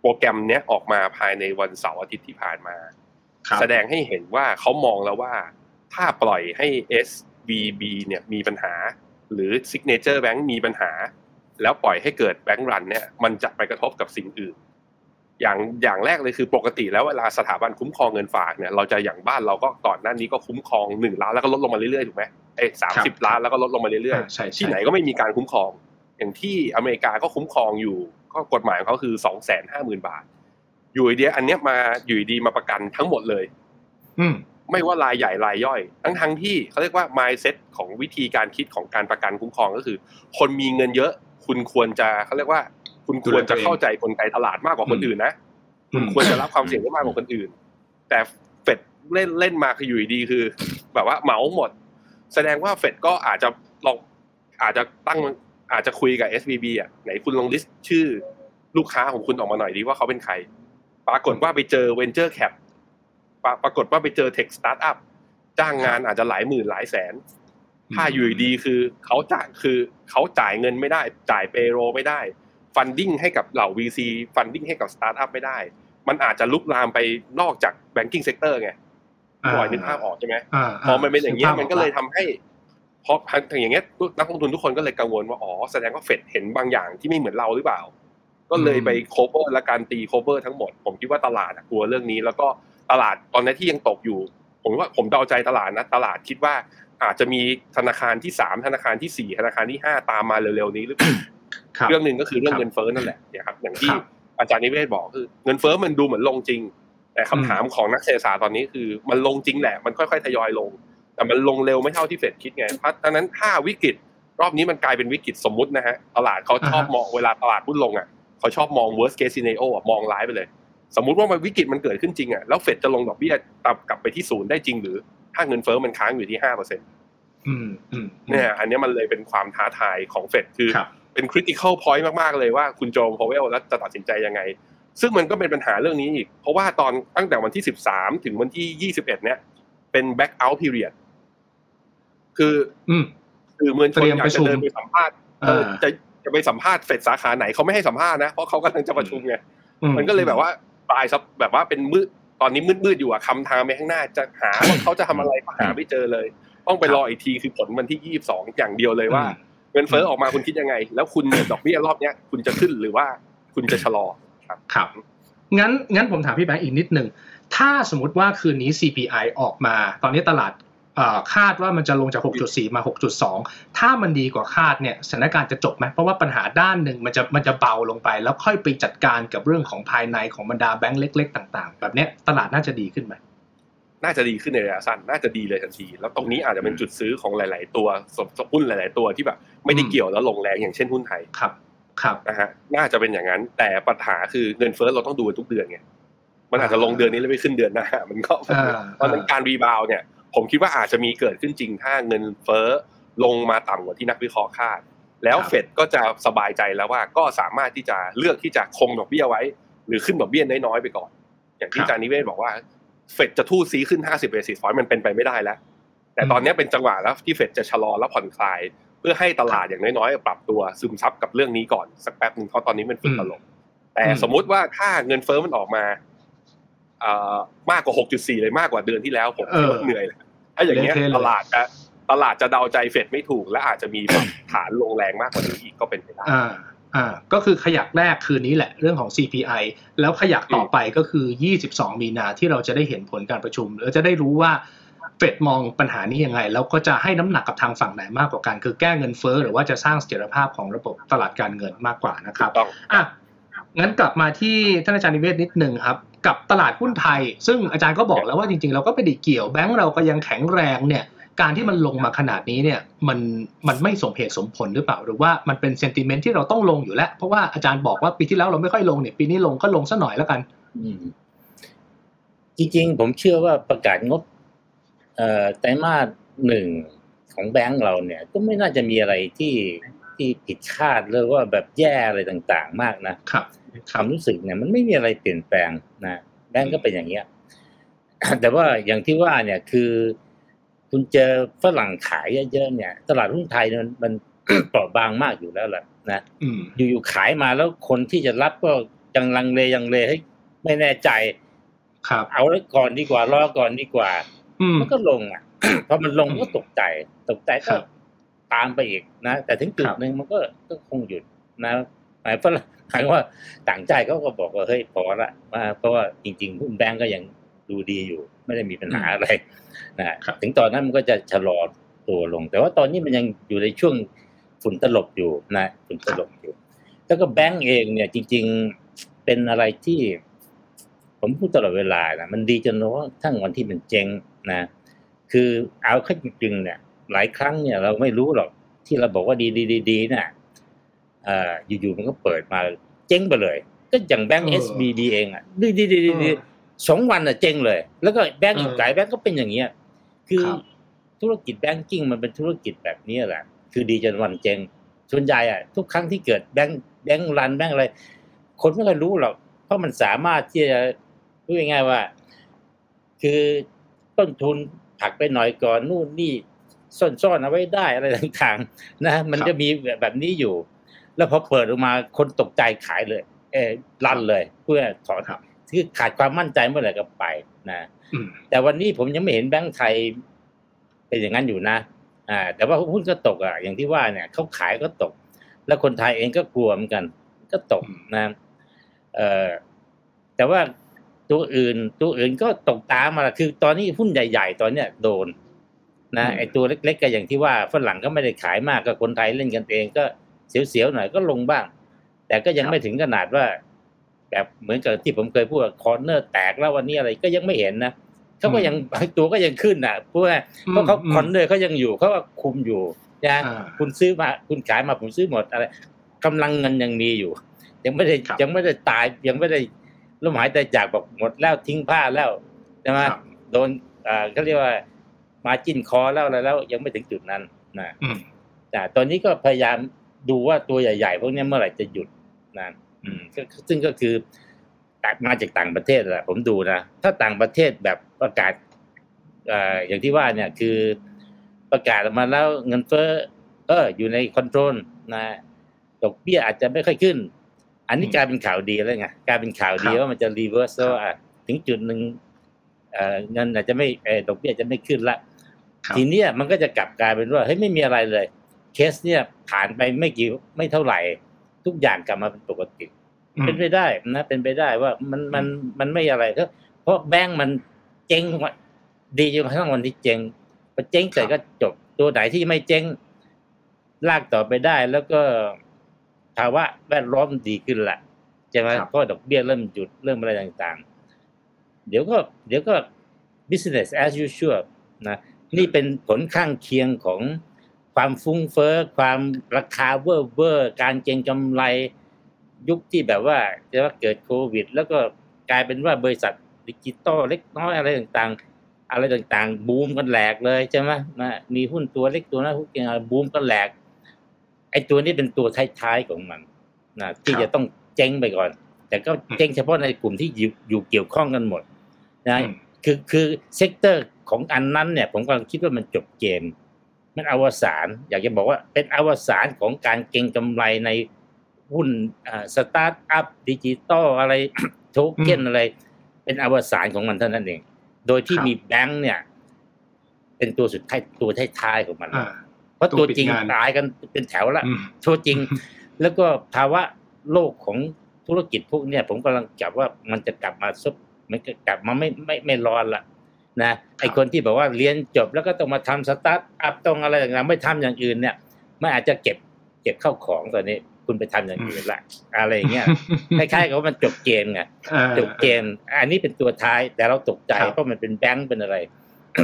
โปรแกรมเนี้ยออกมาภายในวันเสาร์อาทิตย์ที่ผ่านมาครับแสดงให้เห็นว่าเขามองแล้วว่า ถ้าปล่อยให้ SVB เนี่ยมีปัญหา หรือ Signature Bank มีปัญหา แล้วปล่อยให้เกิดแบงก์รันเนี่ยมันจะไปกระทบกับสิ่งอื่น อย่างอย่างแรกเลยคือปกติแล้วเวลาสถาบันคุ้มครองเงินฝากเนี่ยเราจะอย่างบ้านเราก็ก่อนหน้านี้ก็คุ้มครองหนึ่งล้านแล้วก็ลดลงมาเรื่อยๆถูกไหมเอ้สามสิบล้านแล้วก็ลดลงมาเรื่อยอ่าใช่ๆใช่ที่ไหนก็ไม่มีการคุ้มครอง อย่างที่อเมริกาก็คุ้มครองอยู่ ก็กฎหมายของเขาคือสองแสนห้าหมื่นบาท อยู่ดีๆอันเนี้ยมาอยู่ดีๆมาประกันทั้งหมดเลย อืมไม่ว่ารายใหญ่รายย่อย ทั้งทั้งๆที่เขาเรียกว่า mindset ของวิธีการคิดของการประกันคุ้มครองก็คือ คนมีเงินเยอะ คุณควรจะเขาเรียกว่า คุณควรจะเข้าใจกลไกตลาดมากกว่าคนอื่นนะคุณควรจะรับความเสี่ยงได้มากกว่าคนอื่น แต่เฟดเล่นเล่นมาคืออยู่ดีๆคือ แบบว่าเหมาหมด แสดงว่าเฟดก็อาจจะลองอาจจะตั้งอาจจะคุยกับ SVB อะไหนคุณลอง list ชื่อลูกค้าของคุณออกมาหน่อยดีว่าเขาเป็นใคร ปรากฏว่าไปเจอ Venture Cap ปราปรากฏว่าไปเจอ Tech Startup จ้างงานอาจจะหลายหมื่นหลายแสน ถ้าอยู่ดีๆคือเขาจ่ายคือเขาจ่ายเงินไม่ได้ จ่าย payroll ไม่ได้ funding ให้กับเหล่า VC funding ให้กับสตาร์ทอัพไม่ได้ มันอาจจะลุกลามไปนอกจาก banking sector ไงบอยนึกภาพออกใช่ไหมอ่าพอมันเป็นอย่างเงี้ยภพมันก็เลยออทำให้พอทางอย่างเงี้ยนักลงทุนทุกคนก็เลยกังวลว่าอ๋อแสดงว่าเฟดเห็นบางอย่างที่ไม่เหมือนเราหรือเปล่า ก็เลยไป cover และการตี cover ทั้งหมด ผมคิดว่าตลาดอะกลัวเรื่องนี้ แล้วก็ตลาดตอนนี้ที่ยังตกอยู่ ผมว่าผมเดาใจตลาดนะตลาดคิดว่าอาจจะมีธนาคารที่สามธนาคารที่สี่ธนาคารที่ห้าตามมาเร็วๆนี้หรือเปล่าครับ เรื่องหนึ่งก็คือเรื่อคงรับเงินเฟ้อนั่นแหละเนี่ยครับอย่างที่ครับอาจารย์นิเวศบอกคือ เงินเฟ้อมันดูเหมือนลงจริง แต่คำถามของนักเศรษฐศาสตร์ตอนนี้คือมันลงจริงแหละมันค่อยๆทยอยลง แต่มันลงเร็วไม่เท่าที่เฟดคิดไงเพราะฉะนั้นถ้าวิกฤตรอบนี้มันกลายเป็นวิกฤตสมมุตินะฮะตลาดเขาชอบอ่าฮะมองเวลาตลาดหุ้นลงอะเขาชอบมอง worst case scenario อะมองร้ายไปเลย สมมุติว่ามันวิกฤตมันเกิดขึ้นจริงอะแล้วเฟดจะลงดอกเบี้ยตับกลับไปที่ศูนย์ได้จริงหรือ ถ้าเงินเฟ้อมันค้างอยู่ที่ห้าเปอร์เซ็นต์อืมอืมเนี่ยอันเนี้ยมันเลยเป็นความท้าทายของเฟดคือ ครับเป็น critical point มากๆเลยว่าคุณโจมพาวเวลแล้วจะตัดสินใจยังไง ซึ่งมันก็เป็นปัญหาเรื่องนี้อีก เพราะว่าตอนตั้งแต่วันที่ 13 ถึงวันที่ 21 เนี่ย เป็น back out period คืออืมคือมวลชเตรีนยมอยาปกระจะชุมเดินไปสัมภาษณ์เออเออจะจะไปสัมภาษณ์เฟดสาขาไหนเขาไม่ให้สัมภาษณ์นะเพราะเขากำลังจะประชุมไงอืมันก็เลยแบบว่าปลายซับแบบว่าเป็นมืดตอนนี้มืดมืดๆอยู่อะคำทางไปข้างหน้าจะหาว่าเขาจะทำอะไรก็หาไม่เจอเลย ต้องไปรออีกทีคือผลวันที่ยี่สิบสองอย่างเดียวเลยว่า เงินเฟ้อออกมาคุณคิดยังไง แล้วคุณเนี่ยดอกเบี้ยรอบเนี้ยคุณจะขึ้นหรือว่าคุณจะชะลอครับครับงั้นงั้นผมถามพี่แบงค์อีกนิดหนึ่งถ้าสมมติว่าคืนนี้ CPI ออกมา ตอนนี้ตลาดเอ่อคาดว่ามันจะลงจาก 6.4 มา 6.2 ถ้ามันดีกว่าคาดเนี่ยสถานการณ์จะจบไหมเพราะว่าปัญหาด้านหนึ่งมันจะมันจะเบาลงไป แล้วค่อยไปจัดการกับเรื่องของภายในของบรรดาแบงก์เล็ก ๆ ต่าง ๆ แบบเนี้ยตลาดน่าจะดีขึ้นไหม น่าจะดีขึ้นในระยะสั้นน่าจะดีเลยทันที แล้วตรงนี้อาจจะเป็นจุดซื้อของหลาย ๆ ตัวสสหุ้นหลาย ๆ ตัวที่แบบไม่ได้อืมเกี่ยวแล้วลงแรงอย่างเช่นหุ้นไทยครับ ครับนะฮะน่าจะเป็นอย่างนั้น แต่ปัญหาคือเงินเฟ้อเราต้องดูกันทุกเดือนไงมันอาจจะลงเดือนนี้แล้วไม่ขึ้นเดือนหน้ามันก็อ่าเพราะฉะนั้นการ rebound เนี่ย ผมคิดว่าอาจจะมีเกิดขึ้นจริงถ้าเงินเฟ้อลงมาต่ำกว่าที่นักวิเคราะห์คาด แล้วครับเฟดก็จะสบายใจแล้วว่าก็สามารถที่จะเลือกที่จะคงดอกเบี้ยไว้ หรือขึ้นดอกเบี้ยน้อยๆไปก่อน อย่างที่อาจารย์นิเวศบอกว่า เฟดจะทู่ซีขึ้น 50 basis point มันเป็นไปไม่ได้แล้ว แต่ตอนนี้เป็นจังหวะแล้วที่เฟดจะชะลอและผ่อนคลาย เพื่อให้ตลาดอย่างน้อยๆ ปรับตัวซึมซับกับเรื่องนี้ก่อนสักแป๊บหนึ่งเพราะตอนนี้มันฝุ่นตลบแต่อืมสมมุติว่าถ้าเงินเฟ้อมันออกมาเอ่อมากกว่า 6.4 เลยมากกว่าเดือนที่แล้วผมคิดว่าเหนื่อยเลยถ้าอย่างเงี้ยเละเทะเลยตลาดจะตลาดจะเดาใจเฟดไม่ถูกและอาจจะมีแบบฐานลงแรงมากกว่านี้อีกก็เป็นไปได้ อ่าอ่าก็คือขยักแรกคืนนี้แหละเรื่องของ CPI แล้วขยักต่อไปก็คือ 22 มีนาที่เราจะได้เห็นผลการประชุมแล้วจะได้รู้ว่าเฟดมองปัญหานี้ยังไง แล้วก็จะให้น้ำหนักกับทางฝั่งไหนมากกว่ากัน คือแก้เงินเฟ้อหรือว่าจะสร้างเสถียรภาพของระบบตลาดการเงินมากกว่านะครับต้องอะงั้นกลับมาที่ท่านอาจารย์นิเวศนิดหนึ่งครับ กับตลาดหุ้นไทย ซึ่งอาจารย์ก็บอกแล้วว่าจริงๆ เราก็ไม่ได้เกี่ยวแบงก์เราก็ยังแข็งแรงเนี่ย การที่มันลงมาขนาดนี้เนี่ยมันมันไม่สมเหตุสมผลหรือเปล่า หรือว่ามันเป็นเซนติเมนต์ที่เราต้องลงอยู่แล้ว เพราะว่าอาจารย์บอกว่าปีที่แล้วเราไม่ค่อยลงเนี่ยปีนี้ลงก็ลงซะหน่อยแล้วกันอืมจริงๆผมเชื่อว่าประกาศงบเอ่อไตรมาสหนึ่งของแบงก์เราเนี่ย ก็ไม่น่าจะมีอะไรที่ที่ผิดคาดหรือว่าแบบแย่อะไรต่างๆ มากนะครับความรู้สึกเนี่ยมันไม่มีอะไรเปลี่ยนแปลงนะแบงก์ก็เป็นอย่างเงี้ยแต่ว่าอย่างที่ว่าเนี่ยคือ คุณเจอฝรั่งขายเยอะๆเนี่ย ตลาดหุ้นไทยมันมันเปราะบางมากอยู่แล้วแหละนะอืมอยู่ๆขายมาแล้วคนที่จะรับก็ยังลังเลยังเลให้ยไม่แน่ใจ ครับ เอาไว้ก่อนดีกว่ารอก่อนดีกว่าอืมมันก็ลงอะพอมันลงก็ตกใจตกใจครัก็บตามไปอีกนะแต่ถึงจุดครับหนึ่งมันก็ก็คงหยุดนะหมายฝรั่งหมายว่าต่างใจเขาก็บอกว่าเฮ้ยพอละมาเพราะว่าจริงๆหุ้นแบงก์ก็ยัง ดูดีอยู่ ไม่ได้มีปัญหาอะไรนะครับถึงตอนนั้นมันก็จะชะลอตัวลง แต่ว่าตอนนี้มันยังอยู่ในช่วงฝุ่นตลบอยู่นะฝุ่นตลบอยู่ แล้วก็แบงก์เองเนี่ยจริง ๆเป็นอะไรที่ ผมพูดตลอดเวลานะมันดีจนว่าทั้งวันที่มันเจ๊งนะคือเอาเข้าจริงๆเนี่ย หลายครั้งเนี่ย เราไม่รู้หรอกที่เราบอกว่าดีดีดีดีเนี่ยเอ่ออยู่ๆมันก็เปิดมาเจ๊งไปเลย ก็อย่างแบงก์เอเออสบีดีเองอะดีดีดีดีดี สองวันอะเจ๊งเลย แล้วก็แบงก์อีกเออหลายแบงก์ก็เป็นอย่างเงี้ย คือครับธุรกิจแบงกิ้งมันเป็นธุรกิจแบบนี้แหละ คือดีจนวันเจ๊งส่วนใหญ่อะทุกครั้งที่เกิดแบงก์แบงก์รันแบงก์อะไร คนไม่ค่อยรู้หรอก เพราะมันสามารถที่จะพูดง่ายๆว่า คือต้นทุนผลักไปหน่อยก่อนนู่นนี่ซ่อนๆเอาไว้ได้อะไรต่างๆ นะ มันครับจะมีแบบนี้อยู่ แล้วพอเปิดออกมาคนตกใจขายเลย เออรันเลย เพื่อถอน ครับคือขาดความมั่นใจเมื่อไหร่ก็ไปนะอืมแต่วันนี้ผมยังไม่เห็นแบงก์ไทยเป็นอย่างนั้นอยู่นะ อ่า แต่ว่าหุ้นก็ตกอะอย่างที่ว่าเนี่ยเขาขายก็ตก แล้วคนไทยเองก็กลัวเหมือนกัน ก็ตกอืมนะเอ่อแต่ว่าตัวอื่น ตัวอื่นก็ตกตามมาละคือ ตอนนี้หุ้นใหญ่ ๆ ตอนเนี้ยโดนนะอืมไอตัวเล็กๆก็อย่างที่ว่าฝรั่งก็ไม่ได้ขายมากก็คนไทยเล่นกันเองก็เสียวๆหน่อยก็ลงบ้าง แต่ก็ยังไม่ถึงขนาดว่า แบบเหมือนกับที่ผมเคยพูด corner แตกแล้ววันนี้อะไรก็ยังไม่เห็นนะเขาก็ยังตัวก็ยังขึ้นอะเพราะว่าเพราะเขาอืม corner เขายังอยู่เขาก็คุมอยู่นะอ่าคุณซื้อมาคุณขายมาผมซื้อหมดอะไรกำลังเงินยังมีอยู่ ยังไม่ได้ครับยังไม่ได้ตายยังไม่ได้ลมหายใจจากบอกหมดแล้วทิ้งผ้าแล้วใช่ไหมครับโดนอ่าเขาเรียกว่ามาจิ้นคอแล้วอะไรแล้ว ยังไม่ถึงจุดนั้นนะอืมแต่ตอนนี้ก็พยายามดูว่าตัวใหญ่ ๆ พวกนี้เมื่อไหร่จะหยุดนะ อืมก็ซึ่งก็คือตัดมาจากต่างประเทศแหละผมดูนะ ถ้าต่างประเทศแบบประกาศเอ่ออย่างที่ว่าเนี่ยคือประกาศออกมาแล้วเงินเฟ้อเอออยู่ใน control นะดอกเบี้ยอาจจะไม่ค่อยขึ้น อันนี้กลายเป็นข่าวดีแล้วไงกลายเป็นข่าวดีว่ามันจะ reverse แล้วอะถึงจุดหนึ่งเอ่อเงินอาจจะไม่เออดอกเบี้ยจะไม่ขึ้นละครับทีเนี้ยมันก็จะกลับกลายเป็นว่าเฮ้ยไม่มีอะไรเลย เคสเนี่ยผ่านไปไม่กี่ไม่เท่าไหร่ ทุกอย่างกลับมาเป็นปกติอืมเป็นไปได้นะเป็นไปได้ว่ามันมันมันไม่อะไรเพราะเพราะแบงก์มันเจ๊งมาดีจนกระทั่งวันที่เจ๊งพอเจ๊งเสร็จก็จบตัวไหนที่ไม่เจ๊งลากต่อไปได้แล้วก็ภาวะแวดล้อมดีขึ้นละใช่ไหมครับเพราะดอกเบี้ยเริ่มหยุดเริ่มอะไรต่างๆ เดี๋ยวก็ เดี๋ยวก็ business as usual นะนี่เป็นผลข้างเคียงของ ความฟุ้งเฟ้อความราคาเวอร์เวอร์การเก็งกำไรยุคที่แบบว่าจะว่าเกิดโควิด แล้วก็กลายเป็นว่าบริษัทดิจิตอลเล็กน้อยอะไรต่างๆ อะไรต่างๆ บูมกันแหลกเลยใช่ไหมนะมีหุ้นตัวเล็กตัวน้อยหุ้นเก็งอะไรบูมกันแหลกไอ้ตัวนี้เป็นตัวท้ายๆของมันนะที่ครับจะต้องเจ๊งไปก่อน แต่ก็เจ๊งเฉพาะในกลุ่มที่อยู่อยู่เกี่ยวข้องกันหมดนะอืมคือคือ sector ของอันนั้นเนี่ย ผมกำลังคิดว่ามันจบเกม มันอวสานอยากจะบอกว่าเป็นอวสานของการเก็งกำไรในหุ้นสตาร์ทอัพดิจิตอลอะไรโทเค็นอะไร เป็นอวสานของมันเท่านั้นเอง โดยที่ครับมีแบงค์เนี่ย เป็นตัวสุดท้ายตัวท้ายๆของมันอ่าเพราะตัวตัวปิดจริงงานตายกันเป็นแถวละอืมตัวจริง แล้วก็ภาวะโลกของธุรกิจพวกเนี้ยผมกำลังจับว่ามันจะกลับมาซุบมันจะกลับมาไม่ไม่ไม่ร้อนละ นะไอคนที่แบบว่าเรียนจบแล้วก็ต้องมาทำสตาร์ทอัพต้องอะไรต่างๆไม่ทำอย่างอื่นเนี่ยไม่อาจจะเก็บเก็บเข้าของตอนนี้คุณไปทำอย่างอื่นละอะไรอย่างเงี้ยคล้ายๆกับว่ามันจบเกมไงอ่าจบเกมอันนี้เป็นตัวท้ายแต่เราตกใจครับเพราะมันเป็นแบงค์เป็นอะไร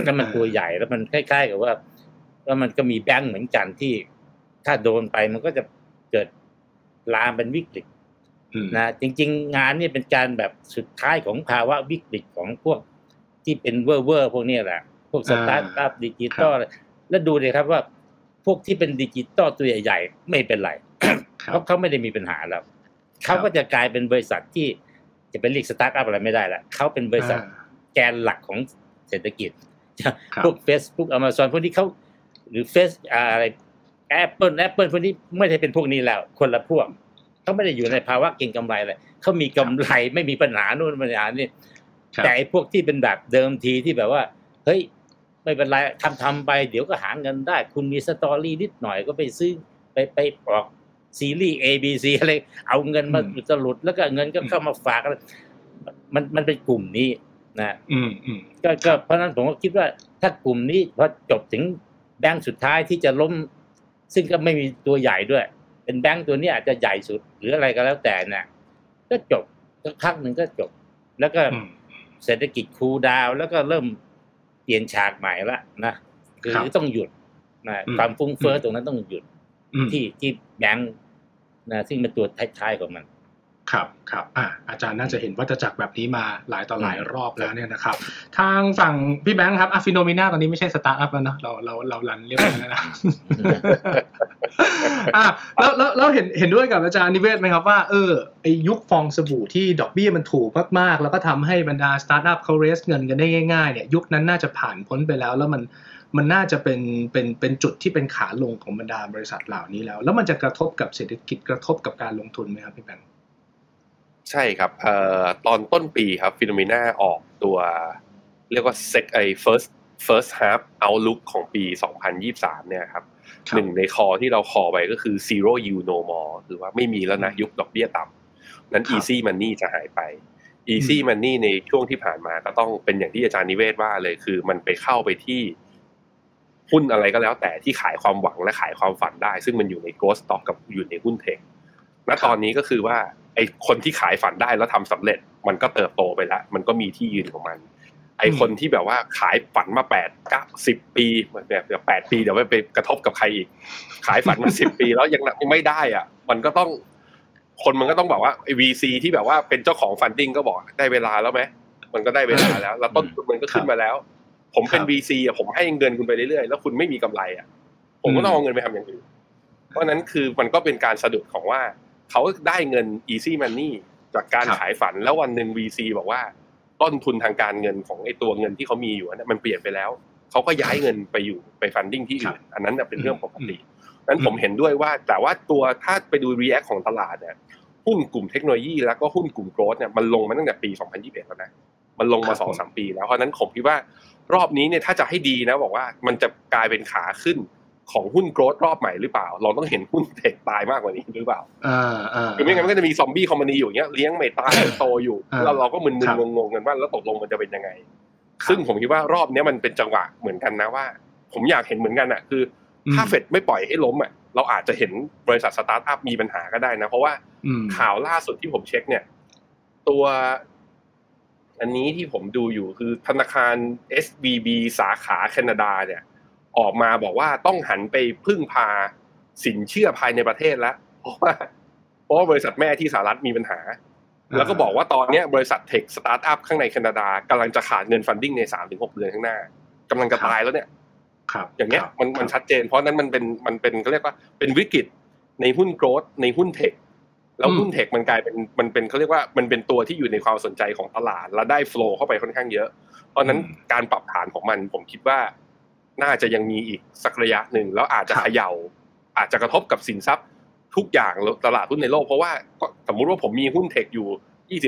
แล้วมันตัวใหญ่แล้วมันคล้ายๆกับว่าว่ามันก็มีแบงค์เหมือนกันที่ ถ้าโดนไปมันก็จะเกิดลามเป็นวิกฤตอืมนะจริง ๆ งานนี่เป็นการแบบสุดท้ายของภาวะวิกฤตของพวก ที่เป็นเวอร์เวอร์พวกเนี้ยแหละพวกสตาร์ทอัพดิจิตอลแล้วดูเลยครับว่า พวกที่เป็นดิจิตอลตัวใหญ่ๆไม่เป็นไรครับเพราะเขาไม่ได้มีปัญหาแล้วเขาก็จะกลายเป็นบริษัทที่จะเป็นเรียกสตาร์ทอัพอะไรไม่ได้ละเขาเป็นบริษัทอ่าแกนหลักของเศรษฐกิจครับพวก Facebook Amazon พวกนี้เขาหรือเฟซอะไร Apple Apple พวกนี้ไม่ได้เป็นพวกนี้แล้ว คนละพวกเขาไม่ได้อยู่ในภาวะเก็งกำไรเลยเขามีกำไรไม่มีปัญหานู่นปัญหานี่ครับ แต่ไอ้พวกที่เป็นแบบเดิมทีที่แบบว่า เฮ้ย ไม่เป็นไรทำทำไป เดี๋ยวก็หาเงินได้ คุณมีสตอรี่นิดหน่อยก็ไปซื้อไปไปออกซีรีส์ A B C อะไรเอาเงินมาอืมสลุดแล้วก็เงินก็เข้ามาฝากอะไรมันมันเป็นกลุ่มนี้นะอืมอืมก็ก็เพราะฉะนั้นผมก็คิดว่าถ้ากลุ่มนี้พอจบถึงแบงก์สุดท้ายที่จะล้ม ซึ่งก็ไม่มีตัวใหญ่ด้วย เป็นแบงก์ตัวนี้อาจจะใหญ่สุดหรืออะไรก็แล้วแต่เนี่ยก็จบสักพักหนึ่งก็จบ แล้วก็อืม เศรษฐกิจ cool down แล้วก็เริ่มเปลี่ยนฉากใหม่ละนะคือครับต้องหยุดนะอืมความฟุ้งเฟ้อตรงนั้นต้องหยุดอืมที่ที่แบงก์นะซึ่งเป็นตัวท้ายๆของมัน ครับครับอ่าอาจารย์น่าจะเห็นวัฏจักรแบบนี้มาหลายต่อหลายรอบแล้วเนี่ยนะครับ ทางฝั่งพี่แบงค์ครับอะ Finnomena ตอนนี้ไม่ใช่สตาร์ทอัพแล้วเนอะเราเราเรา run เรียบร้อยแล้วนะอะแล้วแล้วแล้วเห็นเห็นด้วยกับอาจารย์นิเวศน์ไหมครับว่าเออไอยุคฟองสบู่ที่ดอกเบี้ยมันถูกมากๆ แล้วก็ทำให้บรรดาสตาร์ทอัพเขา raise เงินกันได้ง่ายๆเนี่ยยุคนั้นน่าจะผ่านพ้นไปแล้วแล้วมันมันน่าจะเป็นเป็นเป็นจุดที่เป็นขาลงของบรรดาบริษัทเหล่านี้แล้ว แล้วมันจะกระทบกับเศรษฐกิจกระทบกับการลงทุนไหมครับพี่แบงค์ ใช่ครับเอ่อตอนต้นปีครับ Finnomena ออกตัว เรียกว่าเซกไอ first first half outlook ของปี 2023 เนี่ยครับครับหนึ่งในคอที่เราคอไปก็คือ zero yield no more หรือว่าไม่มีแล้วนะยุคดอกเบี้ยต่ำนั้นครับ easy money จะหายไป easy money ในช่วงที่ผ่านมาก็ต้องเป็นอย่างที่อาจารย์นิเวศว่าเลยคือมันไปเข้าไปที่หุ้นอะไรก็แล้วแต่ที่ขายความหวังและขายความฝันได้ ซึ่งมันอยู่ใน growth stock กับอยู่ในหุ้นเทค ณตอนนี้ก็คือว่าไอคนที่ขายฝันได้แล้วทำสำเร็จ มันก็เติบโตไปแล้ว มันก็มีที่ยืนของมัน ไอคนที่แบบว่าขายฝันมาแปดเก้าสิบปีแบบแบบแปดปีเดี๋ยวไปกระทบกับใครอีก ขายฝันมาสิบปีแล้วยังยังไม่ได้อะ มันก็ต้องคนมันก็ต้องบอกว่าไอวีซีที่แบบว่าเป็นเจ้าของฟันดิ้งก็บอกได้เวลาแล้วไหมมันก็ได้เวลาแล้ว แล้วต้นทุนมันก็ขึ้นมาแล้ว ผมเป็นครับวีซีอะผมให้เงินคุณไปเรื่อยๆแล้วคุณไม่มีกำไรอะ ผมก็ต้องเอาเงินไปทำอย่างอื่นเพราะฉะนั้นคือมันก็เป็นการสะดุดของว่า เขาได้เงิน easy money จากการครับขายฝันแล้ววันหนึ่ง VC บอกว่า ต้นทุนทางการเงินของไอ้ตัวเงินที่เขามีอยู่นั้นมันเปลี่ยนไปแล้วเขาก็ย้ายเงินไปอยู่ไป funding ที่อื่นอันนั้นเป็นเรื่องปกตินั้นผมเห็นด้วยว่าแต่ว่าตัวถ้าไปดู react ของตลาดเนี่ยหุ้นกลุ่มเทคโนโลยีแล้วก็หุ้นกลุ่ม growth เนี่ยมันลงมาตั้งแต่ปี 2021 แล้วนะมันลงมาสองสามปีแล้วเพราะนั้นผมคิดว่ารอบนี้เนี่ยถ้าจะให้ดีนะบอกว่ามันจะกลายเป็นขาขึ้น ของหุ้น growth รอบใหม่หรือเปล่า เราต้องเห็นหุ้น tech ตายมากกว่านี้หรือเปล่าอ่าอ่าคือไม่งั้นมันก็จะมี zombie company อยู่เงี้ยเลี้ยงไม่ตายโตอยู่แล้วเราก็มึนๆงงๆกันว่าแล้วตกลงมันจะเป็นยังไง ซึ่งผมคิดว่ารอบนี้มันเป็นจังหวะเหมือนกันนะว่า ผมอยากเห็นเหมือนกันอะคือถ้าเฟดไม่ปล่อยให้ล้มอะเราอาจจะเห็นบริษัทสตาร์ทอัพมีปัญหาก็ได้นะ เพราะว่าข่าวล่าสุดที่ผมเช็คเนี่ย ตัว อันนี้ที่ผมดูอยู่คือธนาคาร SVB สาขาแคนาดาเนี่ย ออกมาบอกว่าต้องหันไปพึ่งพาสินเชื่อภายในประเทศแล้วเพราะว่าเพราะว่าบริษัทแม่ที่สหรัฐมีปัญหา แล้วก็บอกว่าตอนนี้บริษัท tech สตาร์ทอัพข้างในแคนาดากำลังจะขาดเงิน funding ในสามถึงหกเดือนข้างหน้ากำลังจะตายแล้วเนี่ยครับอย่างเงี้ยมันมันชัดเจน เพราะนั้นมันเป็นมันเป็นเขาเรียกว่าเป็นวิกฤตในหุ้น growth ในหุ้น tech แล้วหุ้น tech มันกลายเป็นมันเป็นเขาเรียกว่ามันเป็นตัวที่อยู่ในความสนใจของตลาด แล้วได้ flow เข้าไปค่อนข้างเยอะ เพราะนั้นการปรับฐานของมันผมคิดว่า น่าจะยังมีอีกสักระยะหนึ่งแล้วอาจจะเขย่าอาจจะกระทบกับสินทรัพย์ทุกอย่างตลาดหุ้นในโลกเพราะว่าสมมุติว่าผมมีหุ้น tech อยู่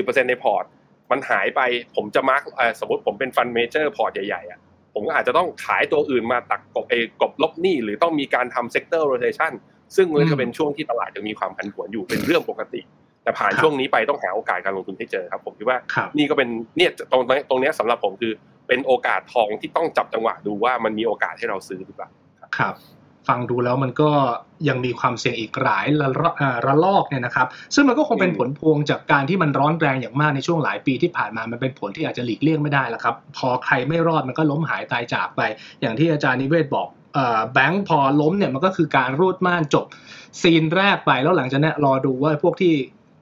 20%ในพอร์ต มันหายไปผมจะ mark สมมติผมเป็น fund manager พอร์ตใหญ่ๆอะผมก็อาจจะต้องขายตัวอื่นมาตัดกลบเอากลบลบหนี้หรือต้องมีการทำเซกเตอร์โรเ t ชันซึ่งมันก็เป็นช่วงที่ตลาดจะมีความผันผวนอยู่เป็นเรื่องปกติ แต่ผ่านช่วงนี้ไปต้องหาโอกาสการลงทุนให้เจอครับ ผมคิดว่านี่ก็เป็นเนี่ยตรงตรงนี้สำหรับผมคือเป็นโอกาสทองที่ต้องจับจังหวะดูว่ามันมีโอกาสให้เราซื้อหรือเปล่าครับ ฟังดูแล้วมันก็ยังมีความเสี่ยงอีกหลายระระลอกเนี่ยนะครับ ซึ่งมันก็คงเป็นผลพวงจากการที่มันร้อนแรงอย่างมากในช่วงหลายปีที่ผ่านมามันเป็นผลที่อาจจะหลีกเลี่ยงไม่ได้แล้วครับ พอใครไม่รอดมันก็ล้มหายตายจากไป อย่างที่อาจารย์นิเวศบอกแบงค์พอล้มเนี่ยมันก็คือการรูดม่านจบซีนแรกไปแล้วหลังจากนี้รอดูว่าพวกที่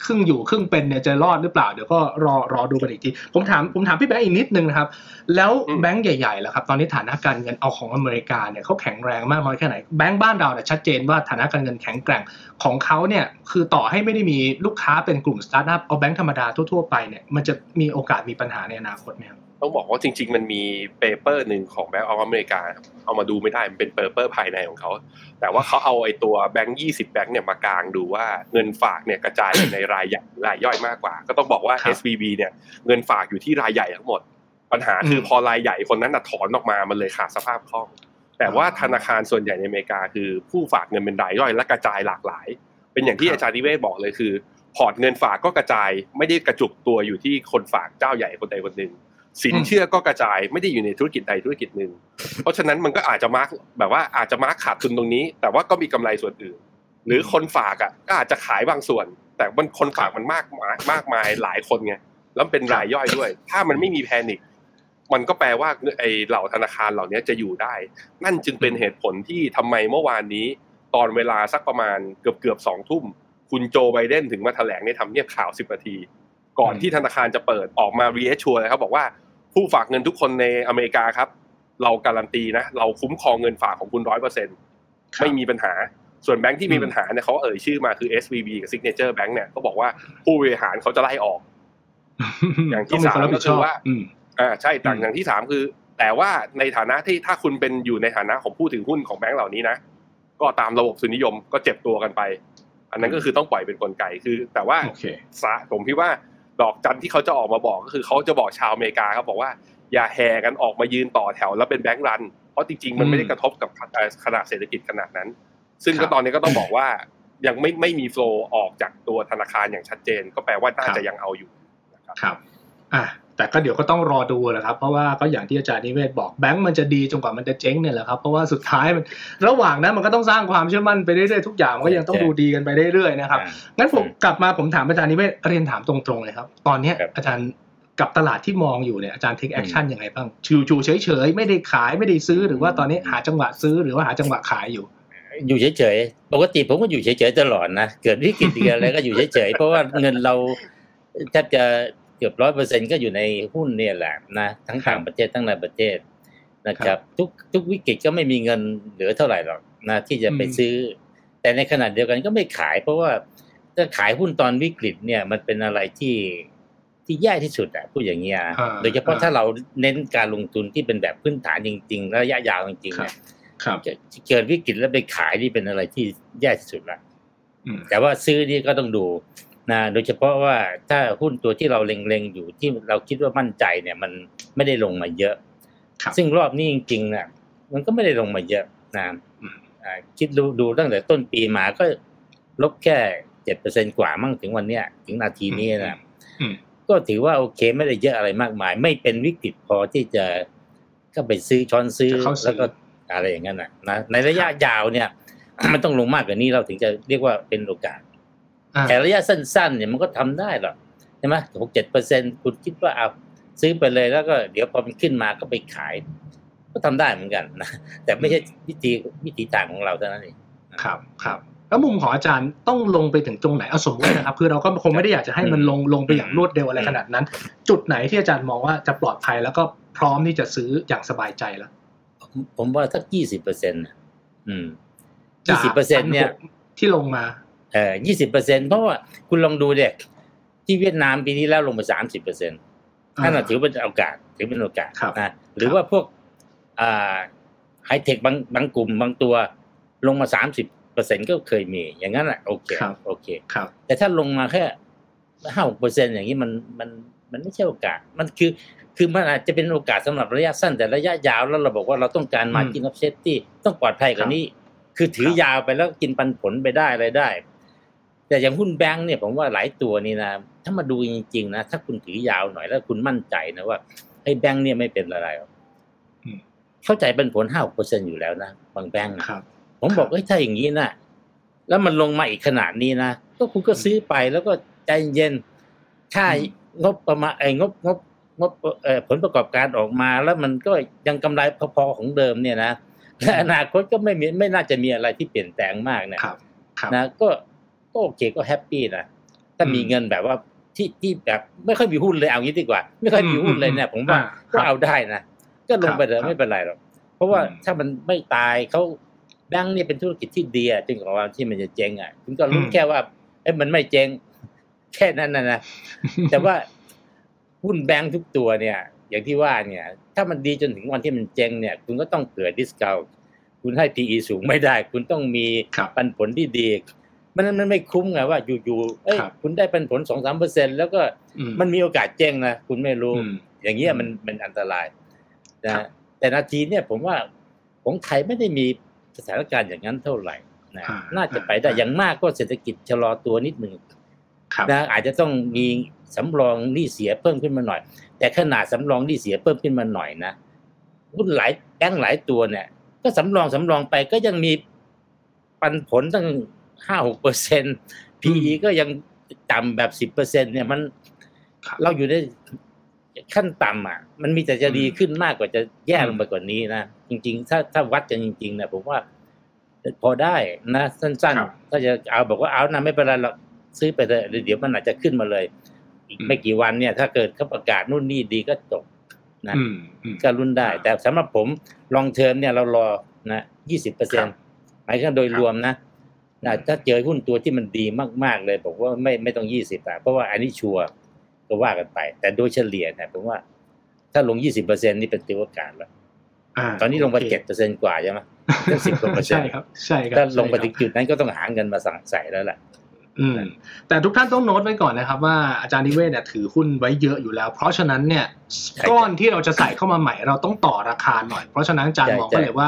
ครึ่งอยู่ครึ่งเป็นเนี่ยจะรอดหรือเปล่าเดี๋ยวก็รอรอดูกันอีกทีผมถามผมถามพี่แบงค์อีกนิดนึงนะครับ แล้วแบงค์ใหญ่ๆล่ะครับ ตอนนี้ฐานะการเงินเอาของอเมริกาเนี่ยเขาแข็งแรงมากน้อยแค่ไหนแบงค์บ้านเราเนี่ยชัดเจนว่าฐานะการเงินแข็งแกร่งของเขาเนี่ยคือต่อให้ไม่ได้มีลูกค้าเป็นกลุ่มสตาร์ทอัพเอาแบงค์ธรรมดาทั่วๆไปเนี่ยมันจะมีโอกาสมีปัญหาในอนาคตไหมครับ ต้องบอกว่าจริง ๆ มันมี paper หนึ่งของ Bank of America เอามาดูไม่ได้มันเป็น paper ภายในของเขา แต่ว่าเขาเอาไอ้ตัวแบงก์ยี่สิบแบงก์เนี่ยมากลางดูว่าเงินฝากเนี่ยกระจายในรายใหญ่รายย่อยมากกว่า ก็ต้องบอกว่า SVB เนี่ยเงินฝากอยู่ที่รายใหญ่ทั้งหมด ปัญหาคือพอรายใหญ่คนนั้นถอนออกมามันเลยขาดสภาพคล่อง แต่ว่าธนาคารส่วนใหญ่ในอเมริกาคือผู้ฝากเงินเป็นรายย่อยและกระจายหลากหลาย เป็นอย่างที่อาจารย์นิเวศบอกเลยคือ พอร์ตเงินฝากก็กระจายไม่ได้กระจุกตัวอยู่ที่คนฝากเจ้าใหญ่คนใดคนหนึ่ง สินเชื่อก็กระจายไม่ได้อยู่ในธุรกิจใดธุรกิจหนึ่ง เพราะฉะนั้นมันก็อาจจะ mark แบบว่าอาจจะ mark ขาดทุนตรงนี้ แต่ว่าก็มีกำไรส่วนอื่น หรือคนฝากอะก็อาจจะขายบางส่วน แต่มันคนฝากมันมากมายมากมายหลายคนไงแล้วเป็นรายย่อยด้วย ถ้ามันไม่มี panic มันก็แปลว่าไอ้เหล่าธนาคารเหล่านี้จะอยู่ได้ นั่นจึงเป็นเหตุผลที่ทำไมเมื่อวานนี้ ตอนเวลาสักประมาณเกือบเกือบสองทุ่ม คุณโจไบเดนถึงมาแถลงในทำเนียบขาวสิบนาที ก่อนที่ธนาคารจะเปิดออกมา reassure เลยครับบอกว่า ผู้ฝากเงินทุกคนในอเมริกาครับ เราการันตีนะ เราคุ้มครองเงินฝากของคุณร้อยเปอร์เซ็นไม่มีปัญหาส่วนแบงค์ที่มีปัญหาเนี่ยเขาเอ่ยชื่อมาคือ SVB กับ Signature Bank เนี่ยก็บอกว่าผู้บริหารเขาจะไล่ออก อย่างที่สามก็คือว่าอ่าใช่แต่อย่างที่สามคือ แต่ว่าในฐานะที่ถ้าคุณเป็นอยู่ในฐานะของผู้ถือหุ้นของแบงค์เหล่านี้นะก็ตามระบบสุนิยมก็เจ็บตัวกันไป อันนั้นก็คือต้องปล่อยเป็นกลไกคือ แต่ว่าสาผมคิดว่า ดอกจันที่เขาจะออกมาบอกก็คือเขาจะบอกชาวอเมริกาครับบอกว่าอย่าแห่กันออกมายืนต่อแถวแล้วเป็นแบงก์รัน เพราะจริงๆ มันไม่ได้กระทบกับขนาดเศรษฐกิจขนาดนั้น ซึ่งก็ตอนนี้ก็ต้องบอกว่ายังไม่ไม่มีโฟล์ออกจากตัวธนาคารอย่างชัดเจน ก็แปลว่าน่าจะยังเอาอยู่นะครับครับอะ แต่ก็เดี๋ยวก็ต้องรอดูแหละครับ เพราะว่าก็อย่างที่อาจารย์นิเวศบอกแบงก์มันจะดีจนกว่ามันจะเจ๊งเนี่ยแหละครับเพราะว่าสุดท้ายมันระหว่างนั้นมันก็ต้องสร้างความเชื่อมั่นไปเรื่อยๆทุกอย่างก็ยังต้องดูดีกันไปเรื่อยๆนะครับงั้นผมกลับมาผมถามอาจารย์นิเวศเรียนถามตรงๆเลยครับตอนนี้อาจารย์กับตลาดที่มองอยู่เนี่ยอาจารย์ take action ยังไงบ้างอยู่เฉยๆไม่ได้ขายไม่ได้ซื้อหรือว่าตอนนี้หาจังหวะซื้อหรือว่าหาจังหวะขายอยู่ อยู่เฉยๆปกติผมก็อยู่เฉยๆตลอดนะเกิดวิกฤตอะไรก็อยู่เฉยๆเพราะว่าเงินเราแทบจะ เกือบร้อยเปอร์เซ็นต์ก็อยู่ในหุ้นเนี่ยแหละนะทั้งต่างประเทศทั้งในประเทศนะครับทุกทุกวิกฤตก็ไม่มีเงินเหลือเท่าไหร่หรอกนะที่จะไปซื้อ แต่ในขณะเดียวกันก็ไม่ขาย เพราะว่าถ้าขายหุ้นตอนวิกฤตเนี่ยมันเป็นอะไรที่ที่แย่ที่สุดอะพูดอย่างเงี้ยอ่าโดยเฉพาะอ่าถ้าเราเน้นการลงทุนที่เป็นแบบพื้นฐานจริงๆและระยะยาวจริงๆเนี่ยครับจะเกิดวิกฤตแล้วไปขายนี่เป็นอะไรที่แย่ที่สุดละอืมแต่ว่าซื้อนี่ก็ต้องดู นะโดยเฉพาะว่าถ้าหุ้นตัวที่เราเล็งๆอยู่ที่เราคิดว่ามั่นใจเนี่ยมันไม่ได้ลงมาเยอะครับซึ่งรอบนี้จริงๆเนี่ยมันก็ไม่ได้ลงมาเยอะนะอืมอ่าคิดดูดูตั้งแต่ต้นปีมาก็ลบแค่เจ็ดเปอร์เซ็นกว่ามั่งถึงวันเนี้ยถึงนาทีนี้นะอืมก็ถือว่าโอเคไม่ได้เยอะอะไรมากมาย ไม่เป็นวิกฤตพอที่จะก็ไปซื้อช้อนซื้อจะเข้าซื้อแล้วก็อะไรอย่างนั้นนะนะในระยะยาวเนี่ย มันต้องลงมากกว่านี้เราถึงจะเรียกว่าเป็นโอกาสอ่า แต่ระยะสั้นๆเนี่ยมันก็ทำได้หรอกใช่ไหมหกเจ็ดเปอร์เซ็นคุณคิดว่าเอาซื้อไปเลยแล้วก็เดี๋ยวพอมันขึ้นมาก็ไปขาย ก็ทำได้เหมือนกันนะแต่ไม่ใช่วิธีวิธีต่างของเราเท่านั้นเองครับครับแล้วมุมของอาจารย์ต้องลงไปถึงตรงไหนเอาสมมตินะครับ คือเราก็คงไม่ได้อยากจะให้มันลงลงไปอย่างรวดเร็วอะไรขนาดนั้น จุดไหนที่อาจารย์มองว่าจะปลอดภัยแล้วก็พร้อมที่จะซื้ออย่างสบายใจแล้ว ผมผมว่าสักยี่สิบเปอร์เซ็นต์อืมจายี่กสิบเปอร์เซ็นต์เนี่ย1,600ที่ลงมา เอ่อยี่สิบเปอร์เซ็นเพราะว่าคุณลองดูเด็กที่เวียดนามปีที่แล้วลงไปสามสิบเปอร์เซ็นต์นั่นนะถือเป็นโอกาสถือเป็นโอกาสครับนะหรือว่าพวกอ่าไฮเทคบางบางกลุ่มบางตัวลงมาสามสิบเปอร์เซ็นก็เคยมี อย่างนั้นแหละโอเคครับโอเคครับแต่ถ้าลงมาแค่ห้าหกเปอร์เซ็นอย่างนี้มันมันมันไม่ใช่โอกาส มันคือ คือมันอาจจะเป็นโอกาสสำหรับระยะสั้นแต่ระยะยาวแล้วเราบอกว่าเราต้องการ margin of safety ต้องปลอดภัยกว่านี้ คือถือยาวไปแล้วกินปันผลไปได้อะไรได้ แต่อย่างหุ้นแบงค์เนี่ยผมว่าหลายตัวนี่นะถ้ามาดูจริงๆนะถ้าคุณถือยาวหน่อยแล้วคุณมั่นใจนะว่าไอ้แบงค์เนี่ยไม่เป็นอะไรหรอกอืมเข้าใจปันผลห้าเปอร์เซ็นอยู่แล้วนะบางแบงค์นะครับผมบอกเอ้ยถ้าอย่างนี้นะแล้วมันลงมาอีกขนาดนี้นะก็คุณก็ซื้อไปแล้วก็ใจเย็นถ้างบประมาณไอ้งบงบงบเอ่อผลประกอบการออกมา แล้วมันก็ยังกำไรพอๆของเดิมเนี่ยนะและอนาคตก็ไม่มีไม่น่าจะมีอะไรที่เปลี่ยนแปลงมากเนี่ยครับครับนะก็ ก็โอเคก็แฮปปี้นะถ้ามีอืมเงินแบบว่าที่ที่แบบไม่ค่อยมีหุ้นเลยเอางี้ดีกว่า ไม่ค่อยมีหุ้นเลยเนี่ย ผมว่าอ่าก็เอาได้นะก็ลงไปเถครัอะบไม่เป็นไรหรอกเพราะว่าอืมถ้ามันไม่ตายเขาแบงค์เนี่ยเป็นธุรกิจที่ดีอะจนกว่าที่มันจะเจ๊งอะคุณก็รู้อืมแค่ว่าเอ้ยมันไม่เจ๊งแค่นั้นนะนะแต่ว่าหุ้นแบงค์ทุกตัวเนี่ย อย่างที่ว่าเนี่ย ถ้ามันดีจนถึงวันที่มันเจ๊งเนี่ย คุณก็ต้องเผื่อดิสเกลคุณให้ PE สูงไม่ได้ คุณต้องมีครับปันผลที่ดี มันมันไม่คุ้มไงว่าอยู่ๆเอ้ยครับคุณได้ปันผลสองสามเปอร์เซ็นแล้วก็อืมมันมีโอกาสเจ๊งนะคุณไม่รู้อืมอย่างเงี้ยอืมมันมันอันตรายครันะบแต่นาทีเนี่ยผมว่าของไทยไม่ได้มีสถานการณ์อย่างนั้นเท่าไหร่นะอ่าน่าจะไปได้อ่าอย่างมากก็เศรษฐกิจชะลอตัวนิดหนึ่งครับนะอาจจะต้องมีสำรองหนี้เสียเพิ่มขึ้นมาหน่อย แต่ขนาดสำรองหนี้เสียเพิ่มขึ้นมาหน่อยนะหุ้นหลายแบงค์หลายตัวเนี่ย ก็สำรองสำรองไปก็ยังมีปันผลตั้ง ห้าหกเปอร์เซ็น PE ก็ยังต่ำแบบสิบเปอร์เซ็นเนี่ยมันครับเราอยู่ในขั้นต่ำอะ มันมีแต่จะดีอืมขึ้นมากกว่าจะแย่อืมลงไปกว่านี้นะ จริง ๆ ถ้าถ้าวัดกันจริงๆเนี่ยผมว่าพอได้นะ สั้นครับๆถ้าจะเอาบอกว่าเอานะไม่เป็นไรหรอกซื้อไปเถอะเดี๋ยวมันอาจจะขึ้นมาเลย อีกอืมไม่กี่วันเนี่ย ถ้าเกิดเขาประกาศนู่นนี่ดีก็จบนะอืมอืมก็ลุ้นได้ครับแต่สำหรับผม long term เนี่ยเรารอนะยี่สิบเปอร์เซ็นต์ครับหมายถึงโดยครับรวมนะ นะถ้าเจอหุ้นตัวที่มันดีมาก ๆ เลยบอกว่าไม่ไม่ต้องยี่สิบอะเพราะว่าอันนี้ชัวร์ก็ว่ากันไป แต่โดยเฉลี่ยเนี่ยผมว่า ถ้าลงยี่สิบเปอร์เซ็นนี่เป็นตัวโอกาสแล้วาตอนนี้ลงไปโคเจ็ดเปอร์เซ็นกว่าใช่ไหมตั้ง10กว่าเปอร์เซ็นต์ใช่ครับใช่ครับถ้าลงไปใช่ครับถึงจุดนั้นก็ต้องหาเงินมาสั่งใส่แล้วแหละอืมแต่ทุกท่านต้องโน้ตไว้ก่อนนะครับว่าอาจารย์นิเวศเนี่ยถือหุ้นไว้เยอะอยู่แล้ว เพราะฉะนั้นเนี่ยใช่ก้อนที่เราจะใส่เข้ามาใหม่เราต้องต่อราคาหน่อย เพราะฉะนั้นอาจารย์ใช่มองใช่ก็เลยว่า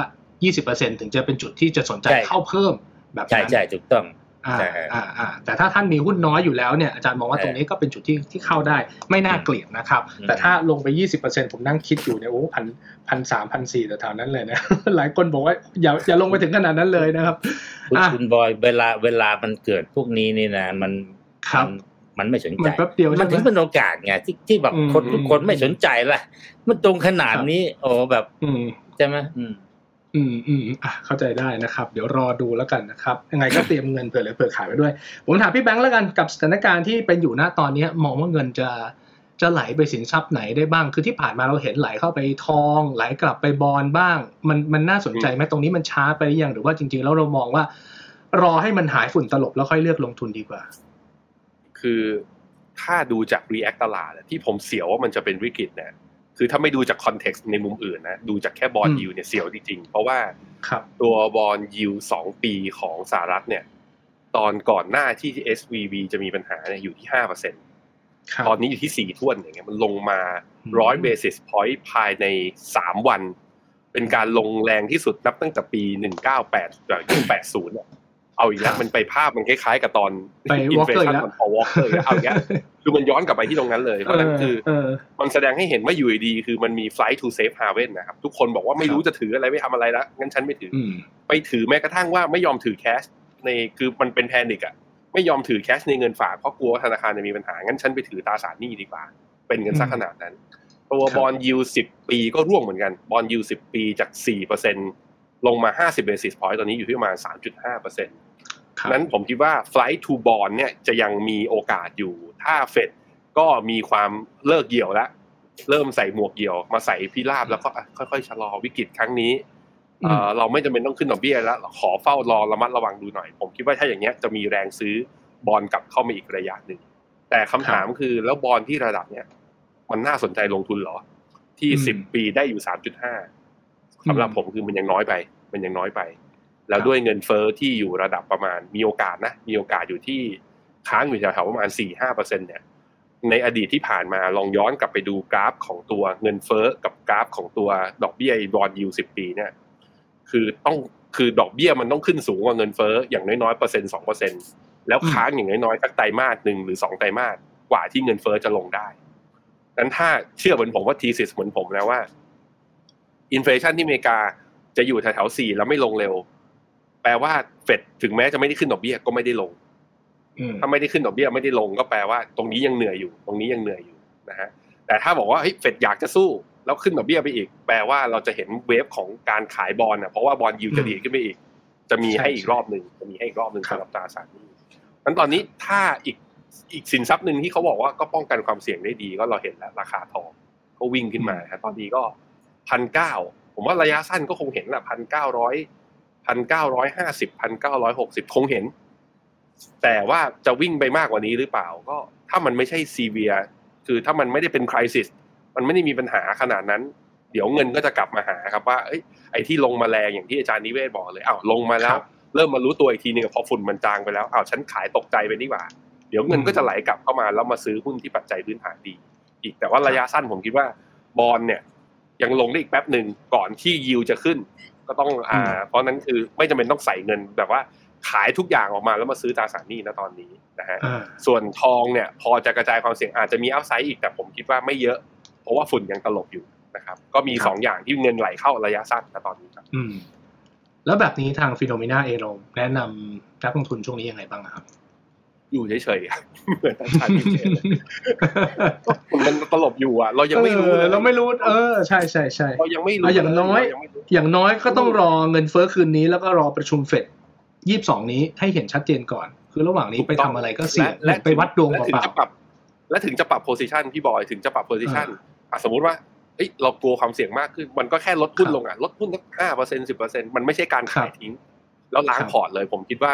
20%ถึงจะเป็นจุดที่จะสนใจใช่เข้าเพิ่ม แบบใช่นั้นใช่ถูกต้องอ่าใช่อ่าอ่าแต่ถ้าท่านมีหุ้นน้อยอยู่แล้วเนี่ยอาจารย์มองว่าใช่ตรงนี้ก็เป็นจุดที่ที่เข้าได้ ไม่น่าเกลียดนะครับอืมแต่ถ้าลงไป 20%ผมนั่งคิดอยู่เนี่ยโอ้พันพันสามพันสี่แต่แถวๆนั้นเลยนะหลายคนบอกว่าอย่าอย่าลงไปถึงขนาดนั้นเลยนะครับคุณอะคุณบอยเวลาเวลามันเกิดพวกนี้นี่นะมันครับมันมันไม่สนมัใจนแป๊บเดียวใช่มันไหมถึงเป็นโอกาสไงที่ที่แบบอืมคนทุกคนอืมไม่สนใจละมันตรงขนาดนี้โอ้แบบอืมใช่ไหมอืม อืมอืมอะเข้าใจได้นะครับ เดี๋ยวรอดูแล้วกันนะครับ ยังไงก็เตรียมเงินเผื่อเหลือเผื่อขายไว้ด้วย ผมถามพี่แบงค์แล้วกันกับสถานการณ์ที่เป็นอยู่ณตอนนี้มองว่าเงินจะจะไหลไปสินทรัพย์ไหนได้บ้าง คือที่ผ่านมาเราเห็นไหลเข้าไปทอง ไหลกลับไปบอลบ้าง มันมันน่าสนใจไหมตรงนี้มันช้าไปหรือยังหรือว่าจริง ๆ แล้วเรามองว่า รอให้มันหายฝุ่นตลบแล้วค่อยเลือกลงทุนดีกว่า คือถ้าดูจาก React ตลาดที่ผมเสียวว่ามันจะเป็นวิกฤตเนี่ย คือถ้าไม่ดูจาก context ในมุมอื่นนะ ดูจากแค่ bond อืม yield เนี่ยเสียวจริงๆ เพราะว่าครับตัว bond yield สองปีของสหรัฐเนี่ย ตอนก่อนหน้าที่ SVB จะมีปัญหาเนี่ยอยู่ที่ห้าเปอร์เซ็นต์ครับตอนนี้อยู่ที่สี่ถ้วนอย่างเงี้ยมันลงมาอืมร้อย basis point ภายในสามวัน เป็นการลงแรงที่สุดนับตั้งแต่ปีหนึ่งเก้าแปดจากแปดศูนย์ เอาอีกแล้วมันไปภาพมันคล้ายๆ กับตอนไปอินเฟ Walker ชันอีกแล้วมัน Paul Volcker เลยเอาอย่างเงี้ยคือมันย้อนกลับไปที่ตรงนั้นเลยเพราะฉะนั้นคือเออมันแสดงให้เห็นว่าอยู่ดีๆคือมันมี flight to safe haven นะครับ ทุกคนบอกว่าไม่รู้จะถืออะไรไม่ทำอะไรแล้วงั้นฉันไม่ถือออืมไปถือแม้กระทั่งว่าไม่ยอมถือ cash ในคือมันเป็น panic อะไม่ยอมถือ cash ในเงินฝากเพราะกลัวว่าธนาคารจะมีปัญหางั้นฉันไปถือตราสารหนี้ดีกว่า เป็นเงินสักขนาดนั้น ตัวครับ bond yield สิบปีก็ร่วงเหมือนกัน bond yield สิบปีจากสี่เปอร์เซ็นต์ลงมาห้าสิบ basis point ตอนนี้อยู่ที่ประมาณสามจุดห้าเปอร์เซ็นต์ครับ นั้นผมคิดว่า flight to bond เนี่ยจะยังมีโอกาสอยู่ ถ้าเฟดก็มีความเลิกเหี่ยวแล้ว เริ่มใส่หมวกเหี่ยว มาใส่พิราบแล้วก็อะค่อยๆชะลอวิกฤตครั้งนี้เอ่อเราไม่จำเป็นต้องขึ้นดอกเบี้ยแล้ว ขอเฝ้ารอระมัดระวังดูหน่อย ผมคิดว่าถ้าอย่างเงี้ยจะมีแรงซื้อบอลกลับเข้ามาอีกระยะหนึ่ง แต่คำถามคือแล้วบอลที่ระดับเนี้ยมันน่าสนใจลงทุนเหรอ ที่อืมสิบปีได้อยู่สามจุดห้าสำหรับอืมผมคือมันยังน้อยไป มันยังน้อยไป แล้ควรับด้วยเงินเฟอ้อที่อยู่ระดับประมาณมีโอกาสนะ มีโอกาสอยู่ที่ค้างอยู่แถวๆประมาณสี่ห้าเปอร์เซ็นเนี่ยในอดีตที่ผ่านมาลองย้อนกลับไปดูกราฟของตัวเงินเฟ้อกับกราฟของตัวดอกเบี้ยบอลยูสิบปีเนี่ยคือต้องคือดอกเบี้ยมันต้องขึ้นสูงกว่าเงินเฟ้ออย่างน้อยๆเปอร์เซ็นต์สองเปอร์เซ็นแล้วค้างอย่างน้อยๆสักไตรมาสหนึ่งหรือสองไตรมาสกว่าที่เงินเฟ้อจะลงได้นั้นถ้าเชื่อเหมือนผมว่าทีสิสเหมือนผมนะว่าอินฟลชันที่อเมริกาจะอยู่แถวๆสี่แล้วไม่ลงเร็วแป ลว่าเฟดถึงแม้จะไม่ได้ขึ้นดอกเบี้ยก็ไม่ได้ลงอืมถ้าไม่ได้ขึ้นดอกเบี้ยไม่ได้ลงก็แปลว่า ตรงนี้ยังเหนื่อยอยู่ ตรงนี้ยังเหนื่อยอยู่นะฮะแต่ถ้าบอกว่าเฮ้ยเฟดอยากจะสู้ แล้วขึ้นดอกเบี้ยไปอีก แปลว่าเราจะเห็นเวฟของการขายบอลนะเพราะว่าบอลยิวจะดีขึ้นไปอีก จะมีให้อีกรอบหนึ่งจะมีให้อีกรอบหนึ่งครับสำหรับตราสารหนี้นั้นตอนนี้ถ้าอีกอีกสินทรัพย์หนึ่งที่เขาบอกว่าก็ป้องกันความเสี่ยงได้ดีก็เราเห็นแล้วราคาทองก็วิ่งขึ้นมาฮะตอนนี้ก็พันเก้าผมว่าระยะสั้นก็คงเห็นแหละพันเก้าร้อย พันเก้าร้อยห้าสิบพันเก้าร้อยหกสิบคงเห็น แต่ว่าจะวิ่งไปมากกว่านี้หรือเปล่าก็ถ้ามันไม่ใช่ซีเวียคือถ้ามันไม่ได้เป็นคริสิสมันไม่ได้มีปัญหาขนาดนั้น เดี๋ยวเงินก็จะกลับมาหาครับว่าเอ้ยไอ้ที่ลงมาแรงอย่างที่อาจารย์นิเวศบอกเลยอ้าวลงมาแล้ควรับเริ่มมารู้ตัวอีกทีหนึงพอฝุ่นมันจางไปแล้วอ้าวฉันขายตกใจไปดีกว่า เดี๋ยวเงินอืมก็จะไหลกลับเข้ามาแล้วมาซื้อหุ้นที่ปัจจัยพื้นฐานดี อีกแต่ว่าระยะสั้นผมคิดว่าบอลเนี่ยยังลงได้อีกแป๊บหนึ่งก่อนที่ยิวจะขึ้น ก็ต้องอ่าเพราะนั้นคือไม่จำเป็นต้องใส่เงินแบบว่าขายทุกอย่างออกมาแล้วมาซื้อตราสารหนี้นะตอนนี้นะฮะอ่าส่วนทองเนี่ยพอจะกระจายความเสี่ยงอาจจะมีอัพไซด์อีกแต่ผมคิดว่าไม่เยอะ เพราะว่าฝุ่นยังตลบอยู่นะครับ ก็มีครับสองอย่างที่เงินไหลเข้าระยะสั้นนะตอนนี้ครับอืมแล้วแบบนี้ทางฟิโนเมนาเองเราแนะนำนักลงทุนช่วงนี้ยังไงบ้างครับ อยู่เฉยๆครับเหมือนอาจารย์นิเทศเลยมันตลบอยู่อะ เรายังไม่รู้เอเลอยเราไม่รู้ เออใช่ใช่ใช่เรายังไม่รู้เอาอย่างน้อยเลงไม่รู้อย่างน้อยก็ต้องรอเงินเฟ้อคืนนี้แล้วก็รอประชุมเฟดยี่สิบสองนี้ให้เห็นชัดเจนก่อน คือระหว่างนี้ไปทำอะไรก็เสี่ยงและไปวัดดวงและเปถึงล่าจะปรับและถึงจะปรับโพซิชันพี่บอยถึงจะปรับโพซิชันสมมุติว่าเอ้ยเรากลัวความเสี่ยงมากขึ้น มันก็แค่ลดหุ้นครับลงอะลดหุ้นสักห้าเปอร์เซ็นต์สิบเปอร์เซ็นต์มันไม่ใช่การครัขายทิ้ง แล้วล้างครับพอร์ตเลย ผมคิดว่า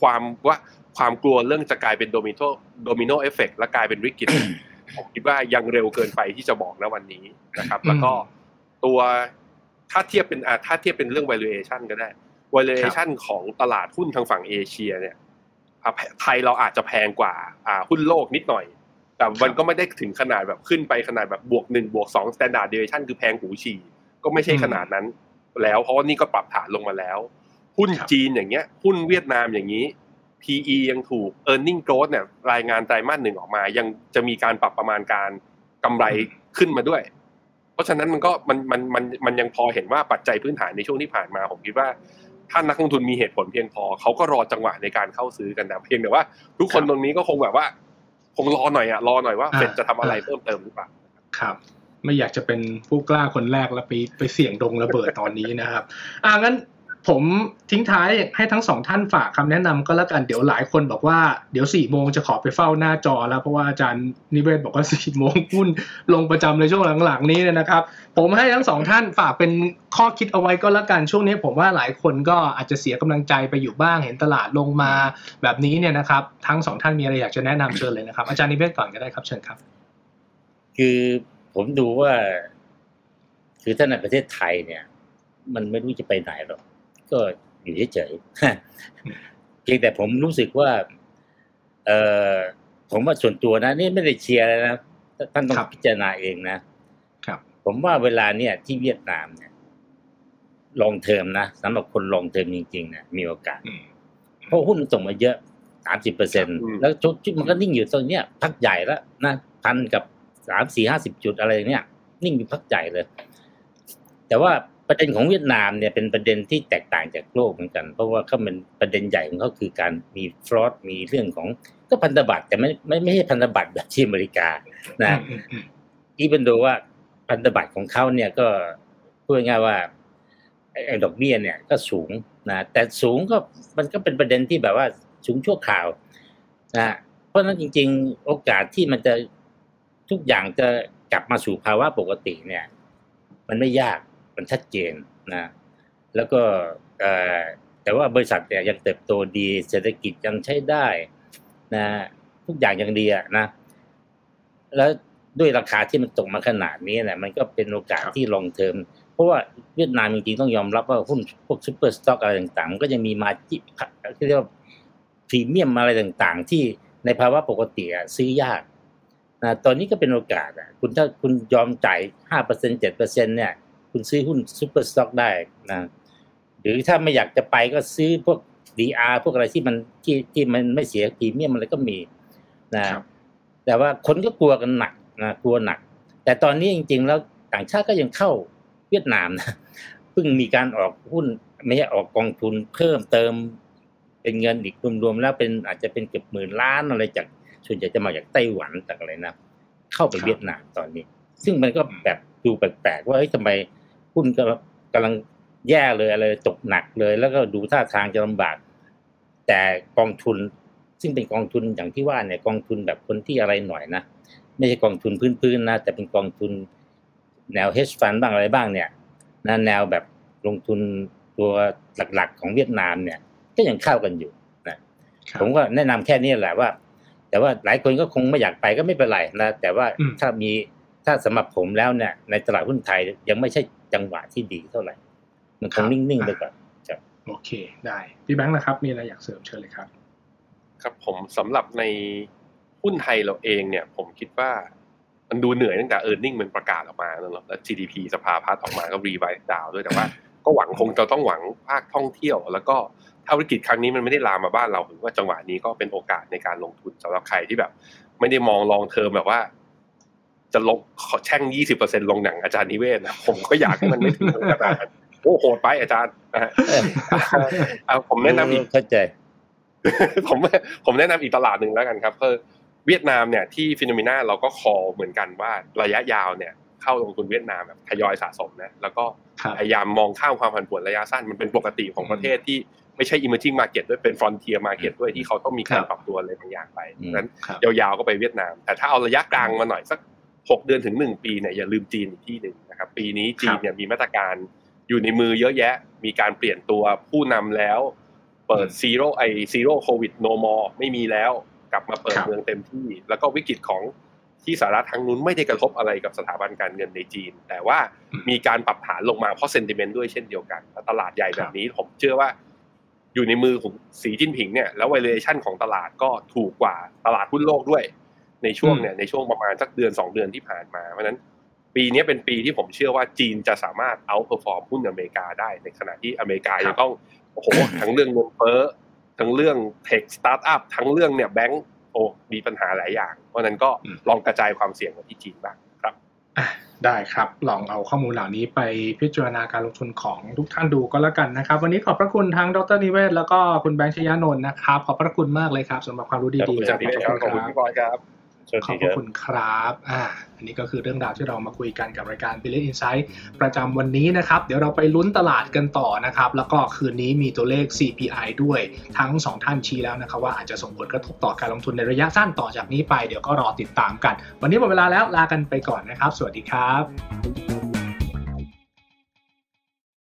ความว่า ความกลัวเรื่องจะกลายเป็นโดมิโน domino effect และกลายเป็นวิกฤตผมคิดว่ายังเร็วเกินไปที่จะบอกนะวันนี้นะครับ แล้วก็ตัวถ้าเทียบเป็นอะถ้าเทียบเป็นเรื่อง valuation ก็ได้ valuation ของตลาดหุ้นทางฝั่งเอเชีย เนี่ยอะไทยเราอาจจะแพงกว่าอ่าหุ้นโลกนิดหน่อย แต่มันก็ไม่ได้ถึงขนาดแบบขึ้นไปขนาดแบบบวกหนึ่งบวกสอง standard deviation คือแพงหูฉี่ก็ไม่ใช่ขนาดนั้น แล้วเพราะว่านี่ก็ปรับฐานลงมาแล้ว หุ้นครับจีนอย่างเงี้ย หุ้นเวียดนามอย่างนี้ PE ยังถูก e a r n i n g growth เนี่ยรายงานไตรมาสหนึ่งออกมา ยังจะมีการปรับประมาณการกำไรขึ้นมาด้วย เพราะฉะนั้นมันก็มันมันมันมันยังพอเห็นว่าปัจจัยพื้นฐานในช่วงที่ผ่านมาผมคิดว่า ถ้านักลงทุนมีเหตุผลเพียงพอเขาก็รอจังหวะในการเข้าซื้อกันนะเพียงแต่ว่า ทุกคนครับตรงนี้ก็คงแบบว่า คงรอหน่อยอะรอหน่อยว่าอ่าเฟดจะทำอะไรเพิ่มเติมหรือเปล่าครับไม่อยากจะเป็นผู้กล้าคนแรกแล้วไปไปเสี่ยงดงระเบิดตอนนี้นะครับ อ่างั้น ผมทิ้งท้ายให้ทั้งสองท่านฝากคำแนะนำก็แล้วกันเดี๋ยวหลายคนบอกว่าเดี๋ยวสี่โมงจะขอไปเฝ้าหน้าจอแล้วเพราะว่าอาจารย์นิเวศบอกว่าสี่โมงหุ้นลงประจำเลยช่วงหลังๆนี้นนะครับ ผมให้ทั้งสองท่านฝากเป็นข้อคิดเอาไว้ก็แล้วกันช่วงนี้ ผมว่าหลายคนก็อาจจะเสียกำลังใจไปอยู่บ้างเห็นตลาดลงมาแบบนี้เนี่ยนะครับทั้งสองท่านมีอะไรอยากจะแนะนำเชิญเลยนะครับอาจารย์นิเวศก่อนก็ได้ครับเชิญครับ คือผมดูว่า คือถ้าในประเทศไทยเนี่ย มันไม่รู้จะไปไหนหรอก ก็อยู่เฉยๆเพียงแต่ผมรู้สึกว่า เออผมว่าส่วนตัวนะ นี่ไม่ได้เชียร์เลยนะท่านต้องครับพิจารณาเองนะครับ ผมว่าเวลาเนี่ย ที่เวียดนามเนี่ยลองเทอมนะสำหรับคนลองเทอมจริงๆเนี่ยมีโอกาสอืมเพราะหุ้นมันส่งมาเยอะสามสิบเปอร์เซ็นอืมแล้วชุดมันก็นิ่งอยู่ตรงเนี้ยพักใหญ่แล้วนะพันกับสามสี่ห้าสิบจุดอะไรเนี้ยนิ่งอยู่พักใหญ่เลย แต่ว่า ประเด็นของเวียดนามเนี่ยเป็นประเด็นที่แตกต่างจากโลกเหมือนกัน เพราะว่าเขาเป็นประเด็นใหญ่ของเขาคือการมีฟรอดมีเรื่องของก็พันธบัตรแต่ไม่ไม่ไม่ใช่พันธบัตรแบบที่อเมริกานะอืมอืมอีเป็นดูว่าพันธบัตรของเขาเนี่ยก็พูดง่ายๆว่าไอ้ไอ้ดอกเบี้ยเนี่ยก็สูงนะแต่สูงก็มันก็เป็นประเด็นที่แบบว่าสูงชั่วคราวนะเพราะฉะนั้นจริง ๆ โอกาสที่มันจะทุกอย่างจะกลับมาสู่ภาวะปกติเนี่ย มันไม่ยาก มันชัดเจนนะแล้วก็เอ่อแต่ว่าบริษัทเนี่ยยังเติบโตดีเศรษฐกิจยังใช้ได้นะทุกอย่างยังดีอะนะ แล้วด้วยราคาที่มันตกมาขนาดนี้เนี่ยมันก็เป็นโอกาสครับที่ long term เพราะว่าเวียดนามจริงๆต้องยอมรับว่าหุ้นพวก super stock อะไรต่างๆมันก็ยังมี margin ที่เรียกว่าพรีเมียมอะไรต่างๆ ที่ในภาวะปกติอะซื้อยากนะตอนนี้ก็เป็นโอกาสอะคุณถ้าคุณยอมจ่ายห้าเปอร์เซ็นต์เจ็ดเปอร์เซ็นต์เนี่ย คุณซื้อหุ้น super stock ได้นะหรือถ้าไม่อยากจะไปก็ซื้อพวก DR พวกอะไรที่มันที่ที่มันไม่เสียพรีเมียมอะไรก็มีนะครับแต่ว่าคนก็กลัวกันหนักนะกลัวหนัก แต่ตอนนี้จริง ๆ แล้วต่างชาติก็ยังเข้าเวียดนามนะเพิ่งมีการออกหุ้นไม่ใช่ออกกองทุนเพิ่มเติมเป็นเงินอีกรวมๆแล้วเป็นอาจจะเป็นเกือบหมื่นล้านอะไรจากส่วนใหญ่จะมาจากไต้หวันจากอะไรนะ เข้าไปครับเวียดนามตอนนี้ ซึ่งมันก็แบบดูแปลกๆว่าเฮ้ยทำไม หุ้นก็กำลังแย่เลยอะไรตกหนักเลย แล้วก็ดูท่าทางจะลำบาก แต่กองทุนซึ่งเป็นกองทุนอย่างที่ว่าเนี่ยกองทุนแบบคนที่อะไรหน่อยนะไม่ใช่กองทุนพื้นๆนะแต่เป็นกองทุนแนว hedge fund บ้างอะไรบ้างเนี่ยนะแนวแบบลงทุนตัวหลักๆ ของเวียดนามเนี่ย ก็ยังเข้ากันอยู่นะครับผมก็แนะนำแค่นี้แหละว่า แต่ว่าหลายคนก็คงไม่อยากไปก็ไม่เป็นไรนะแต่ว่าอืมถ้ามีถ้าสำหรับผมแล้วเนี่ยในตลาดหุ้นไทยยังไม่ใช่ จังหวะที่ดีเท่าไหร่ มันคงนิ่งๆไปก่อนโอเค ได้ พี่แบงค์นะครับ มีอะไรอยากเสริมเชิญเลยครับ ครับผมสำหรับในหุ้นไทยเราเองเนี่ย ผมคิดว่ามันดูเหนื่อยตั้งแต่ e a r n i n g มันประกาศออกมาแล้วเนอะแล้ว GDP สภาพัฒน์ออกมาก็รีไวซ์ดาวด้วยแต่ว่า ก็หวังคงจะต้องหวังภาคท่องเที่ยว แล้วก็ถ้าวิกฤตครั้งนี้มันไม่ได้ลามมาบ้านเราผมว่าจังหวะนี้ก็เป็นโอกาสในการลงทุนสำหรับใครที่แบบ ไม่ได้มอง long term แบบว่า จะลงขอแช่งยี่สิบเปอร์เซ็นต์ลงหนังอาจารย์นิเวศนะผมก็อยากให้มันไม่ถึงขนาดนั้นโอ้โหดไปอาจารย์นะฮะเอาผมแนะนำอีกเข้าใจผมผมแนะนำอีกตลาดหนึ่งแล้วกันครับคือเวียดนามเนี่ยที่ Finnomena เราก็ call เหมือนกันว่าระยะยาวเนี่ยเข้าลงทุนเวียดนามแบบทยอยสะสมนะแล้วก็ครับพยายามมองข้ามความผันผวนระยะสั้นมันเป็นปกติของประเทศที่ไม่ใช่ emerging market ด้วยเป็น frontier market ด้วยที่เขาต้องมีการครับปรับตัวอะไรบางอย่างไปอืมดังนั้นครับยาวๆก็ไปเวียดนาม แต่ถ้าเอาระยะกลางมาหน่อยสัก หกเดือนถึงหนึ่งปีเนี่ยอย่าลืมจีนอีกที่หนึ่งนะครับปีนี้จีนเนี่ยมีมาตรการอยู่ในมือเยอะแยะ มีการเปลี่ยนตัวผู้นำแล้ว เปิด zero ไอ zero Covid no more ไม่มีแล้วกลับมาเปิดครับเมืองเต็มที่ แล้วก็วิกฤตของที่สหรัฐทางนู้นไม่ได้กระทบอะไรกับสถาบันการเงินในจีน แต่ว่ามีการปรับฐานลงมาเพราะเซนติเมนต์ด้วยเช่นเดียวกันแล้วตลาดใหญ่แบบนี้ผมเชื่อว่า อยู่ในมือของสีจิ้นผิงเนี่ยแล้ว valuation ของตลาดก็ถูกกว่าตลาดหุ้นโลกด้วย ในช่วงเนี่ยในช่วงประมาณสักเดือนสองเดือนที่ผ่านมา เพราะฉะนั้นปีนี้เป็นปีที่ผมเชื่อว่าจีนจะสามารถ outperform หุ้นอเมริกาได้ ในขณะที่อเมริกายังต้องโอ้โหทั้งเรื่องเงินเฟ้อทั้งเรื่อง tech startup ทั้งเรื่องเนี่ยแบงก์โอ้มีปัญหาหลายอย่าง เพราะฉะนั้นก็อืมลองกระจายความเสี่ยงมาที่จีนบ้างครับอะได้ครับ ลองเอาข้อมูลเหล่านี้ไปพิจารณาการลงทุนของทุกท่านดูก็แล้วกันนะครับ วันนี้ขอบพระคุณทั้งดรนิเวศแล้วก็คุณแบงค์ชยานนท์นะครับ ขอบพระคุณมากเลยครับสำหรับความรู้ขอบดีคุณๆอาจารย์นิเวศครับขอบคุณพี่บอยครับสวัส ขอบพระคุณครับอ่าอันนี้ก็คือเรื่องราวที่เรามาคุยกันกับรายการ Billion Insight ประจำวันนี้นะครับ เดี๋ยวเราไปลุ้นตลาดกันต่อนะครับ แล้วก็คืนนี้มีตัวเลข CPI ด้วย ทั้งสองท่านชี้แล้วนะครับ ว่าอาจจะส่งผลกระทบต่อการลงทุนในระยะสั้นต่อจากนี้ไป เดี๋ยวก็รอติดตามกัน วันนี้หมดเวลาแล้วลากันไปก่อนนะครับ สวัสดีครับ